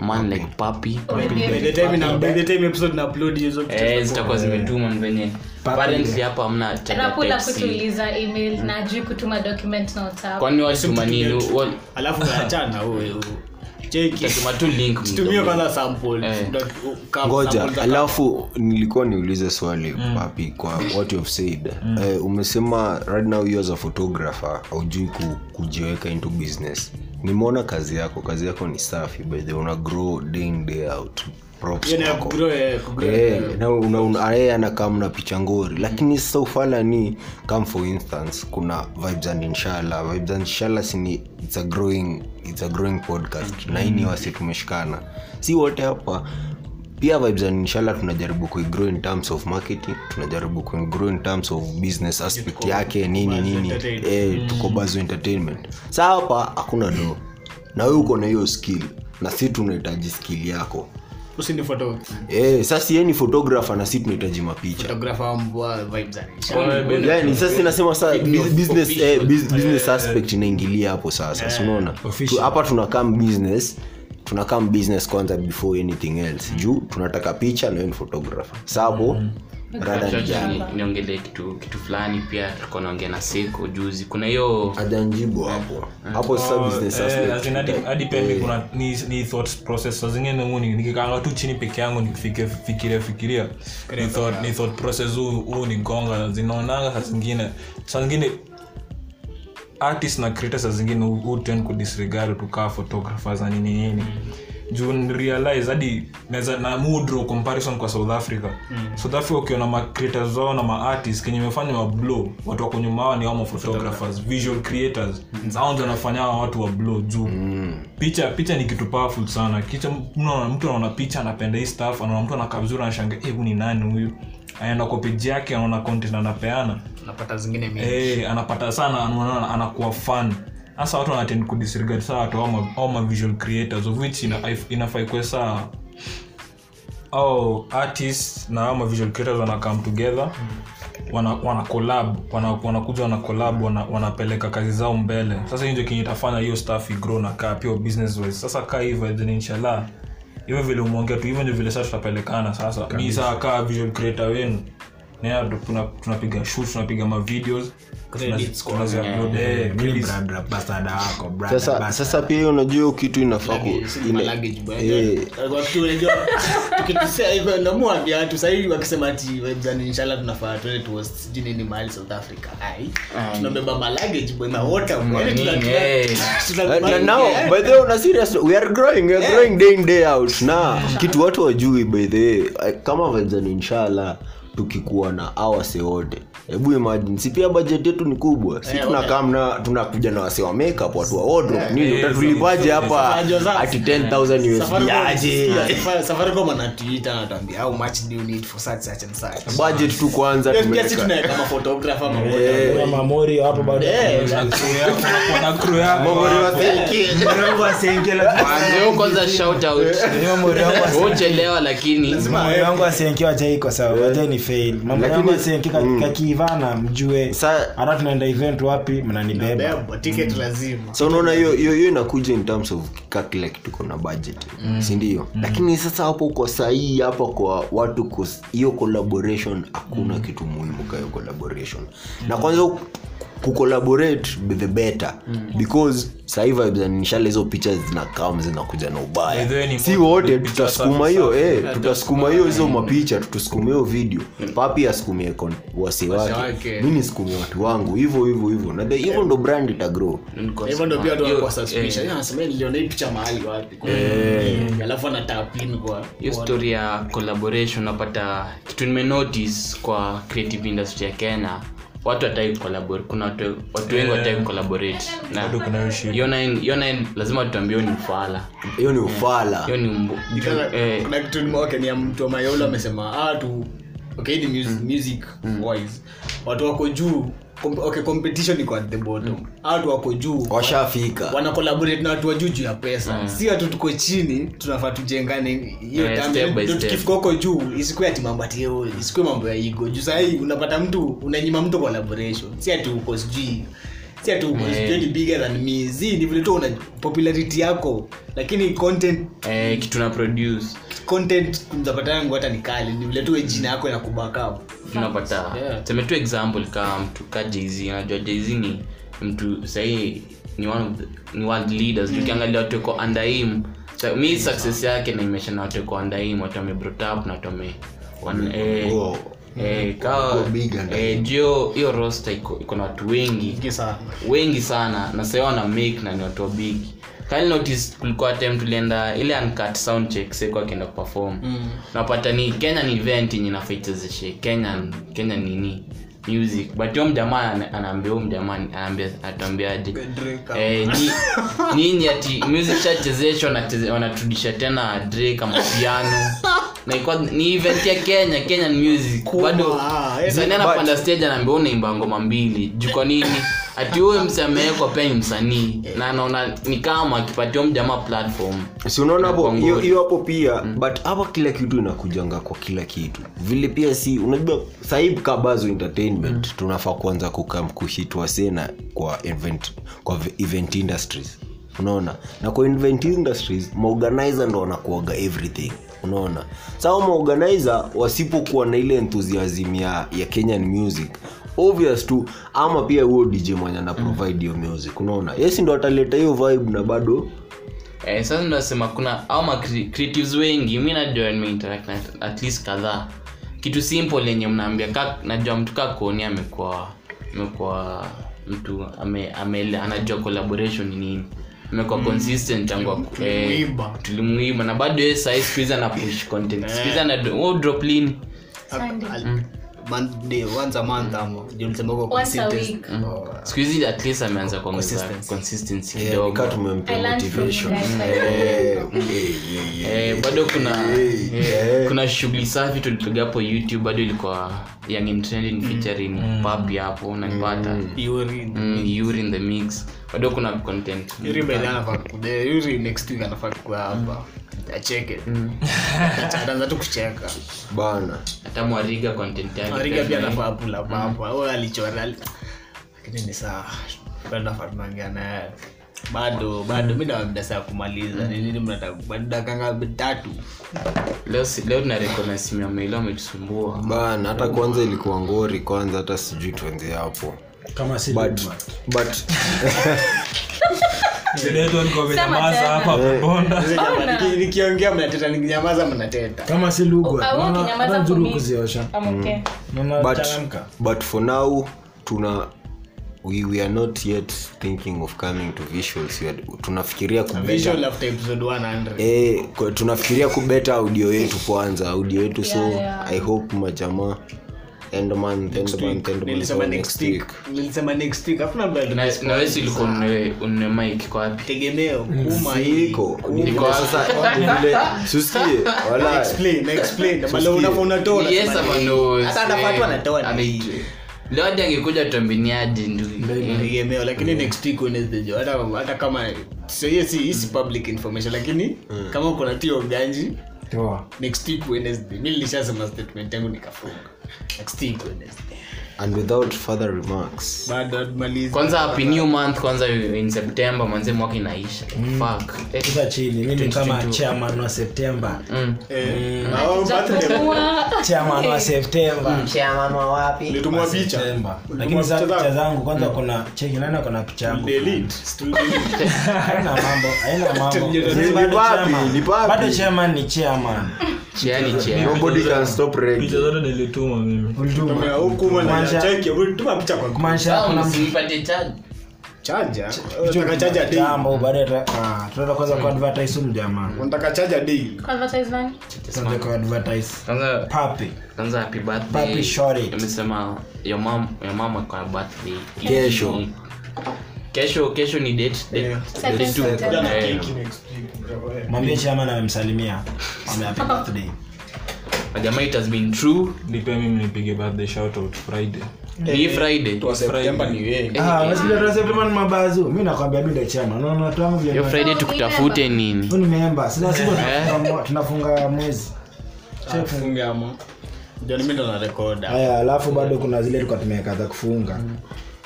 man like papi. By the time na by the time episode na upload hizo picha eh, zitakuwa zimetuma venye apparently hapo hamna rapula kutuuliza email na ajui kutuma document na whatsapp. Kwani watuma nini? alafu achana wewe. Cheki. Utatuma tu link tumie mdogo. kwanza sample. Eh. Ngoja alafu nilikuwa niulize swali papi kwa what you've said. Eh, umesema right now you as a photographer haujui ku, kujiweka into business. Nimeona kazi yako kazi yako ni safi by the una grow day in day out Eh, kugrow, Eh, eh. na una- una- yeye anakaa mna picha ngori. Lakini sasa ufala ni come for instance kuna vibes and inshallah. Vibes and inshallah sini it's a growing it's a growing podcast. Na hii ni wasi tumeshikana. Si wote hapa pia vibes and inshallah tunajaribu kuigrow in terms of marketing tunajaribu kuigrow in terms of business aspect yake nini nini. eh, tuko bazo entertainment. Sa hapa hakuna do. Na we uko na hiyo skill. Na si tunahitaji skill yako Usi ni Eh, sasa yeye ni photographer na si tunahitaji mapicha. Photographer wa mbwa vibes and yani sasa inasema saa business, eh, business aspect inaingilia hapo sasa si unaona? Tu- hapa tunakam business tunakam business kwanza before anything else. Juu tunataka picha na wewe ni photographer. Sapo rada Acha ni gani ni- niongelee kitu kitu fulani pia tulikuwa naongea na siku juzi. Kuna hiyo ajanjibu hapo. Hapo business Eh, hadi- hadi kuna ni, ni thought process. Saa zingine mu ni- nikikanga tu chini peke yangu nikifikiria fikiria ni thought, ni thought process huu ni gonga. Zinaonanga saa zingine. Saa zingine artist na creator saa zingine hu- hu kudisregard tukaa photographers na nini nini juu realize hadi naweza na mudro comparison kwa south africa. South africa ukiona ma zao na maartist kenye imefanya mablo watu wako nyuma ni photographers visual creators. Hao ndio wanafanya hao watu wa blo juu. Picha picha ni kitu powerful sana. Kicha mtu anaona picha anapenda hii stuff anaona mtu anakaa vizuri anashanga eh ni nani huyu? Anaenda kwa page yake anaona content anapeana. Anapata zingine mingi. Eh anapata sana anaona anakuwa fan hasa watu wanatend kudisregard saa watu au ma- au ma visual creators of which ina, inafai kuwe saa au artists na au mavisual creators wana come together wana, wana collab wana, wanakuja wana collab wana, wanapeleka kazi zao mbele. Sasa hiyo ndio kenye itafanya hiyo staff igrow na kaa pia business wise. Sasa kaa hivyo then inshallah hivyo vile umeongea tu hivyo ndio vile sasa tutapelekana. Sasa mi saa kaa visual creator wenu Nena tunapiga shoot tunapiga mavideos Credits kwa- tunaziupload eh, brand sasa pia unajua hiyo kitu inafaa ku- ina- Luggage, bwana. Eh, Kwa kitu watu sahii wakisema tunafaa mahali south africa. Tunabeba malagage eh. eh, growing day out. Na kitu wajui by the way eh, kama vajani inshallah tukikuwa na awase wote hebu imagine si pia budget yetu ni kubwa. Si Eh, tunakaa mna tunakuja na wase wa makeup watu wa wardrobe nini eh, utatulipaje hapa? Safari za- ati 10000 USD aje? Safa- safaricom anatuita anatuambia how much do you need for such such and such? Budget tu kwanza tumeweka tunaweka maphotographer, Eh. maphotographer. Kuna mamori hapo bado. Eh, Kuna crew yako. Mamori wa thank you wa Senke lazima- Leo kwanza shout out. Hiyo wangu wa uchelewa lakini. Mamori wangu wa jaiko sawa kwa ni fail. Mambo Lakini- yangu wa Ka- mjue. Hata tunaenda event wapi? Mnanibeba. Beba, ticket lazima. So unaona hiyo hiyo hiyo inakuja in terms of ka kila kitu kona budget. Sindio lakini sasa hapo kwa sahii hapa kwa watu hiyo collaboration hakuna kitu muhimu ka hiyo collaboration. Na kwanza kucollaborate the better. Because sahii vibes hizo picha zinakam zinakuja na ubaya. Si wote tutasukuma hiyo eh, tutasukuma hiyo hizo mapicha tutasukuma hiyo video. Papi asukumie wasi wake. mi nisukumi watu wangu hivyo hivyo hivyo. Na the- hivyo ndo brand itagrow hivyo ndo pia eh, Yeye anasema niliona hii picha mahali wapi? Eh, alafu anatapin kwa hiyo story ya collaboration unapata kitu nimenotice kwa creative industry ya kenya watu watai collaborate kuna watu, watu wengi watai collaborate. Na hiyo nine- lazima tuambie hiyo ni ufala. Hiyo ni ufala. Hiyo ni Because eh, kuna kitu nimeoke ni mtu wa mayolo amesema ah tu okay ni music, music wise watu wako juu com- okay competition iko at the bottom. Mm. watu wako juu. Washafika. Wanakolaborate na watu wa juu juu ya pesa. Si watu tuko chini tunafaa tujengane hiyo step. tukifika huko juu isikuwe ati mambo ati isikue isikuwe mambo ya igo juu sahii unapata mtu unanyima mtu collaboration. Si ati uko sijui si ati uko bigger than me. Zi ni vile tu una popularity yako. Lakini content eh, kitu na produce. content mzapatana ngo hata ni kali. Ni vile tu jina yako na tunapata Yeah. seme tu example ka mtu ka jz unajua jz ni mtu sahii ni one of the, ni world leaders. Mm. ukiangalia watu wako under him. So, mi success yake naimesha na watu wako under him. Watu wame brought up na watu wame wan- eh, eh, Eh, hiyo roster iko iko na watu wengi. Sana. Wengi sana. Na sasa wana make na ni watu wabigi kali notice kulikuwa time tulienda ile uncut sound check seko akienda kuperform. Mm. napata ni kenya ni event yenye nafaichezeshe kenya kenya nini music. But huyo mjamaa anaambia huyo mjamaa atuambiaje eh, ni- nini ati music shachezeshwa wanaturudisha tena Drake kama na ilikuwa ni event ya kenya. Kenyan music. Bado ah, eh, msanii anapanda stage anaambia unaimba ngoma mbili. Juu kwa nini ati huyo msee amewekwa pia ni msanii. Na anaona ni kama akipatia mjamaa platform. Si unaona hapo Kwa hiyo hapo pia but hapa kila kitu inakujanga kwa kila kitu. Vile pia si unajua sahii kabazo entertainment tunafaa kuanza kukam kuhitwa sena kwa event kwa event industries. Unaona? Na kwa event industries maorganizer ndo wanakuaga everything. Unaona? Sawa maorganizer wasipokuwa na ile enthusiasm ya, ya kenyan music obvious tu ama pia huo dj mwenye ana provide hiyo music unaona? Yesi ndo ataleta hiyo vibe na bado. Eh, sasa nasema kuna au ma creatives wengi mi najua nimeinteract na at least kadhaa. Kitu simple yenye mnaambia najua mtu kaa kuoni amekuwa amekuwa mtu ame, ame, anajua collaboration ni nini. Amekuwa consistent tangu eh, tulimuiba. na bado yeye sahii sikuhizi anapush content. Sikuhizi ana drop lini? Sunday. Once a month ama. Oh, siku hizi at least ameanza kuongeza Consistency. kidogo. bado kuna kuna shughuli safi tulipiga hapo youtube bado ilikuwa young trending featuring papi hapo nanipata urine. mm, in the mix. Bado kuna content Yuri by anafaa ku- Yuri next week anafaa kuwa hapa. Acheke. Ataanza tu kucheka. Bana. Hata mwariga content yake ariga pia pia anafaa pula hapo au alichora. Lakini ni sawa. Bado nafaa tunaongea naye bado bado mi nawamda saa kumaliza. Ni nini mnataka tatu. Leo tunarekod simu ya mailo ametusumbua bana hata kwanza ilikuwa ngori kwanza hata sijui tuenze hapo. Kama si but, nikiongea mnateta nikinyamaza mnateta. Kama si nzuri kuziosha but, changamka. but for now tuna we, we are not yet thinking of coming to visuals are, tunafikiria kubeta visual after episode 100 Eh, tunafikiria kubeta audio yetu kwanza audio yetu so Yeah, yeah. i hope majamaa end hadi angekuja tombiniadi nduegemeo lakini next week Wednesday jo hata hata kama so hiyo si hii public information lakini kama kuna tio ganji next week Wednesday mi nilishasema statement yangu nikafunga week Wednesday and without further remarks. Kwanza happy new month kwanza in september manze mwaka inaisha. Fuck. Eh, chini mimi kama chairman wa september. Mm. eh au birthday Japokuwa- chairman wa wapi? Nitumwa picha. Lakini za picha zangu kwanza kuna cheki nani kuna picha yangu. Delete haina mambo haina mambo. Ni chairman. ni wapi? Bado chairman ni chairman. Chiani chia nobody can stop picha zote nilituma jambo baadaye tuta- ah, kwanza ku huyu jamaa unataka charger day Advertise nani? tunaenda ku kwanza papi kwanza happy birthday Papi shorty. imesema your mom your mom kwa birthday Kesho. kesho kesho ni date date Yeah. Second date two. September. Eh, mwambie chama happy birthday jamaa it has been true. Nipe mimi nipige birthday shout out friday. Ah mabazu. Nakwambia tukutafute nini? Siku Eh. tunafunga- tunafunga mwezi. Funga ama ndio mimi ndo na record haya alafu bado kuna zile tulikuwa tumeweka za kufunga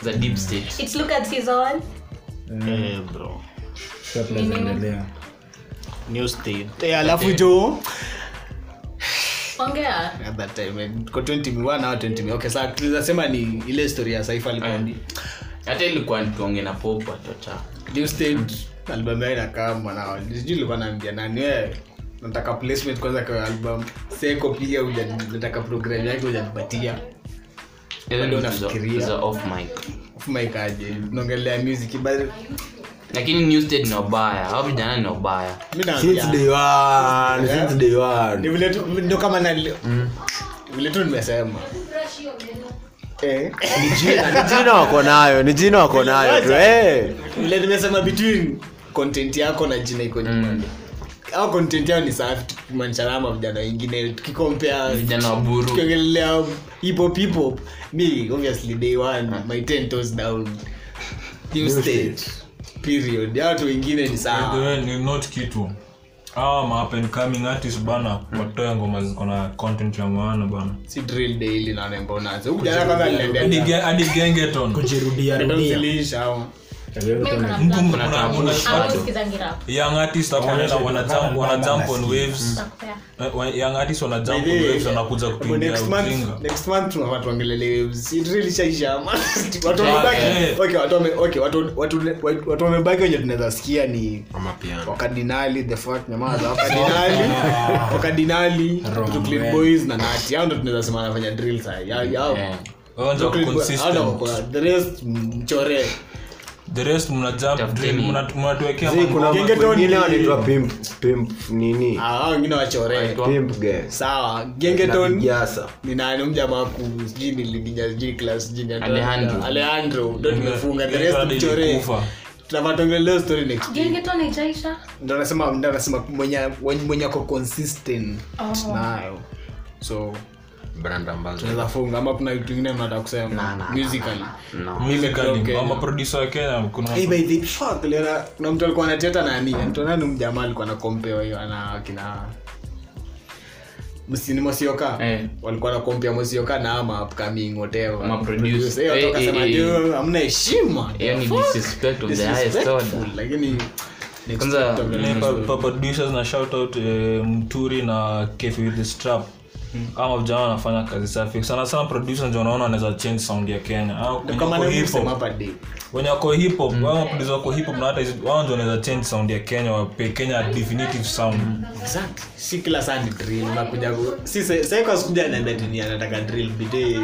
za deep state. It's look at season. eh bro. Sasa tunaendelea new state. Eh alafu jo Ongea. at that time eh, kwa 20 mi 20 okay sasa tunaweza ni ile story ya Saifa hata ilikuwa tuonge na popa tota new state album yao inakaa mwanao. Sijui ilikuwa naambia nani wewe nataka placement kwanza kwa album. Seko pia nataka program yake hujanipatia off mic. Off mic aje. Music but lakini new state ni wabaya au vijana ni wabaya kama na vile tu nimesema. Eh? Ni jina wako nayo ni jina wako nayo tu eh. Vile nimesema between content yako na jina iko nyuma au content yao ni safi tukimanishanama vijana wengine tukikompea vijana wa buru. tukiongelelea hip hop hip hop. Me obviously day one my ten toes down. New period. Watu wengine ni sawa. Not kitu. Awa ma coming artist bana watoe ngoma ziko na content ya maana bana. Si drill daily na nembo nazo huku jana kwanza niliendea hadi gengeton kujirudia rudia young artist hapo wana jump wana jump on waves. Nitakupea. Wa- young artist wana jump on By the way, waves wanakuja Hapo next month next month tunafaa tuongelele waves. It really shaisha watu wamebaki okay watu okay watu watu watu- watu wamebaki wenye tunaweza sikia ni wakardinali the fuck nyamaza wakardinali wakardinali Brooklyn boys na nati. Hao ndo tunaweza sema wanafanya drill saa ya yao Eh. Wao ndio Brooklyn Boys, hao ndo consistent. wako- the rest mchore the rest mna jump Tafuteni. drill mna- mnatuwekea Zii, kuna mambo- Gengeton wengine ni- wanaitwa pimp pimp nini Ah, wengine wachore pimp guys sawa na gengeton ni nani mjamaa ku sijui niliginya sijui class Alejandro. alejandro ndo tumefunga the rest mchore ilikufa. story next week. Gengeton haijaisha? ndo nasema ndo nasema mwenye mwenye ako consistent Oh. nayo so brand ambazo tunaweza funga ama kuna vitu vingine mnataka kusema Na, na, musically no Musically, ama producer wa Kenya kuna Hey, by the fuck Leona, kuna mtu alikuwa anateta nani mtu nani mjamaa alikuwa anakompewa hiyo ana kina msini mosioka Eh. walikuwa na mosioka na ama upcoming whatever Ama producer. Producer. Eh, watu Eh, wakasema, eh, eh. "Yo, hamna heshima hiyo ni The fuck?" disrespect of the highest Disrespectful, order lakini Kwanza. Ni pa- pa- producers na shout out eh, mturi na kefi with the strap kama vijana wanafanya kazi safi. Sana sana producer ndio unaona anaweza change sound ya kenya. Wenye wako hip hop hop wao producer wako hip hop na hata wao ndio wanaweza change sound ya kenya wape kenya definitive sound. Exactly. Si kila saa ni drill unakuja ku- si sasa kwa siku jana tu ni anataka drill bide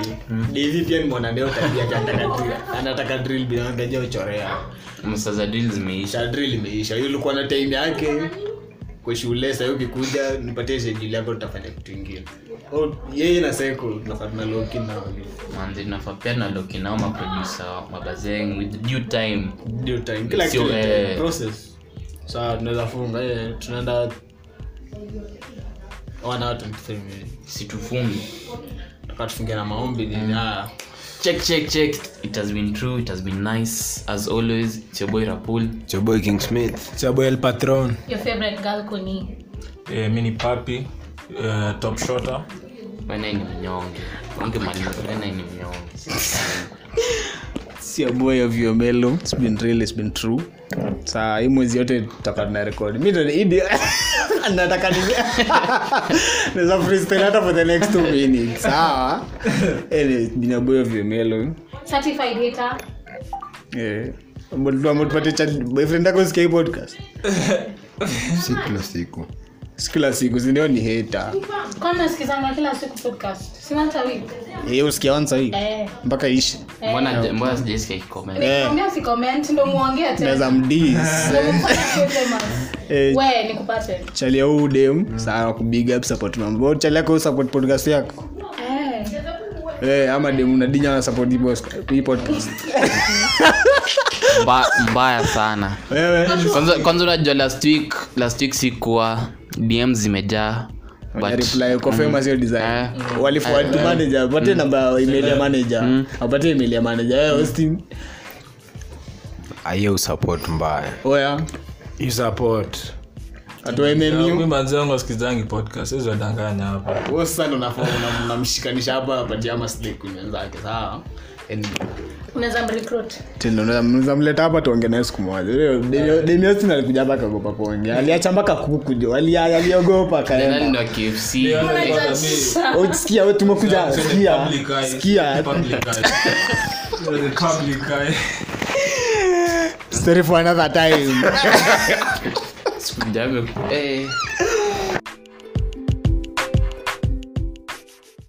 hivi pia nimeona leo tabia yake anataka drill. Anataka drill bide angaja uchorea msa za deal zimeisha. Drill imeisha. Yule ulikuwa na time yake. Kwa shule sasa ukikuja nipatie schedule yako tutafanya kitu kingine yeye na seko tunafanya na loki manzi nafaa pia na lokinao maproducer mabazeng with due time. Due time kila kitu eh. time, process. Sasa tunaweza funga eh tunaenda one 23 minutes. Situfungi tuka na maombi ni ah check check check. It has been true it has been nice as always. It's your boy rapul choboy king smith. Chabo el patron. Your favorite girl kuni. Eh, mini papi eh, top shotter wena ni mnyonge onge maliza wena ni mnyonge si a boy of your mellow it's been real it's been true. Saa hii mwezi yote tutakuwa tuna rekodi mi ndoidi nataka naweza freestyle hata for the next two minutes. Sawa? Anyway it's been a boy of your melo. Certified hater. Eh. Tupate boyfriend yako sikia hii podcast? Si kila siku. si kila siku sindio ni yeye usikia once a week? Eh. Mpaka ishi Eh. Eh. chalia huu dem saa kubig up support mambo chalia yako support podcast yako? Ama dem nadinya na support hii podcast. Mbaya sana. Kwanza kwanza unajua last week last week sikuwa dm zimejaa but reply uko famous hiyo design. Eh. walifuata Eh, manager apate namba email ya manager. Apate email ya manager. Austin. Mbaya. Oya. You support. Hapa. Wenzake sawa And unaweza mrecruit. Tena unaweza- mnaweza mleta hapa tuongee naye siku moja. Leo, Demi- Demi Austin alikuja hapa akaogopa kuongea. Aliacha mpaka kuku jo. Aliogopa kfc Oh, tumekuja skia skia story for another time. Sikujame eh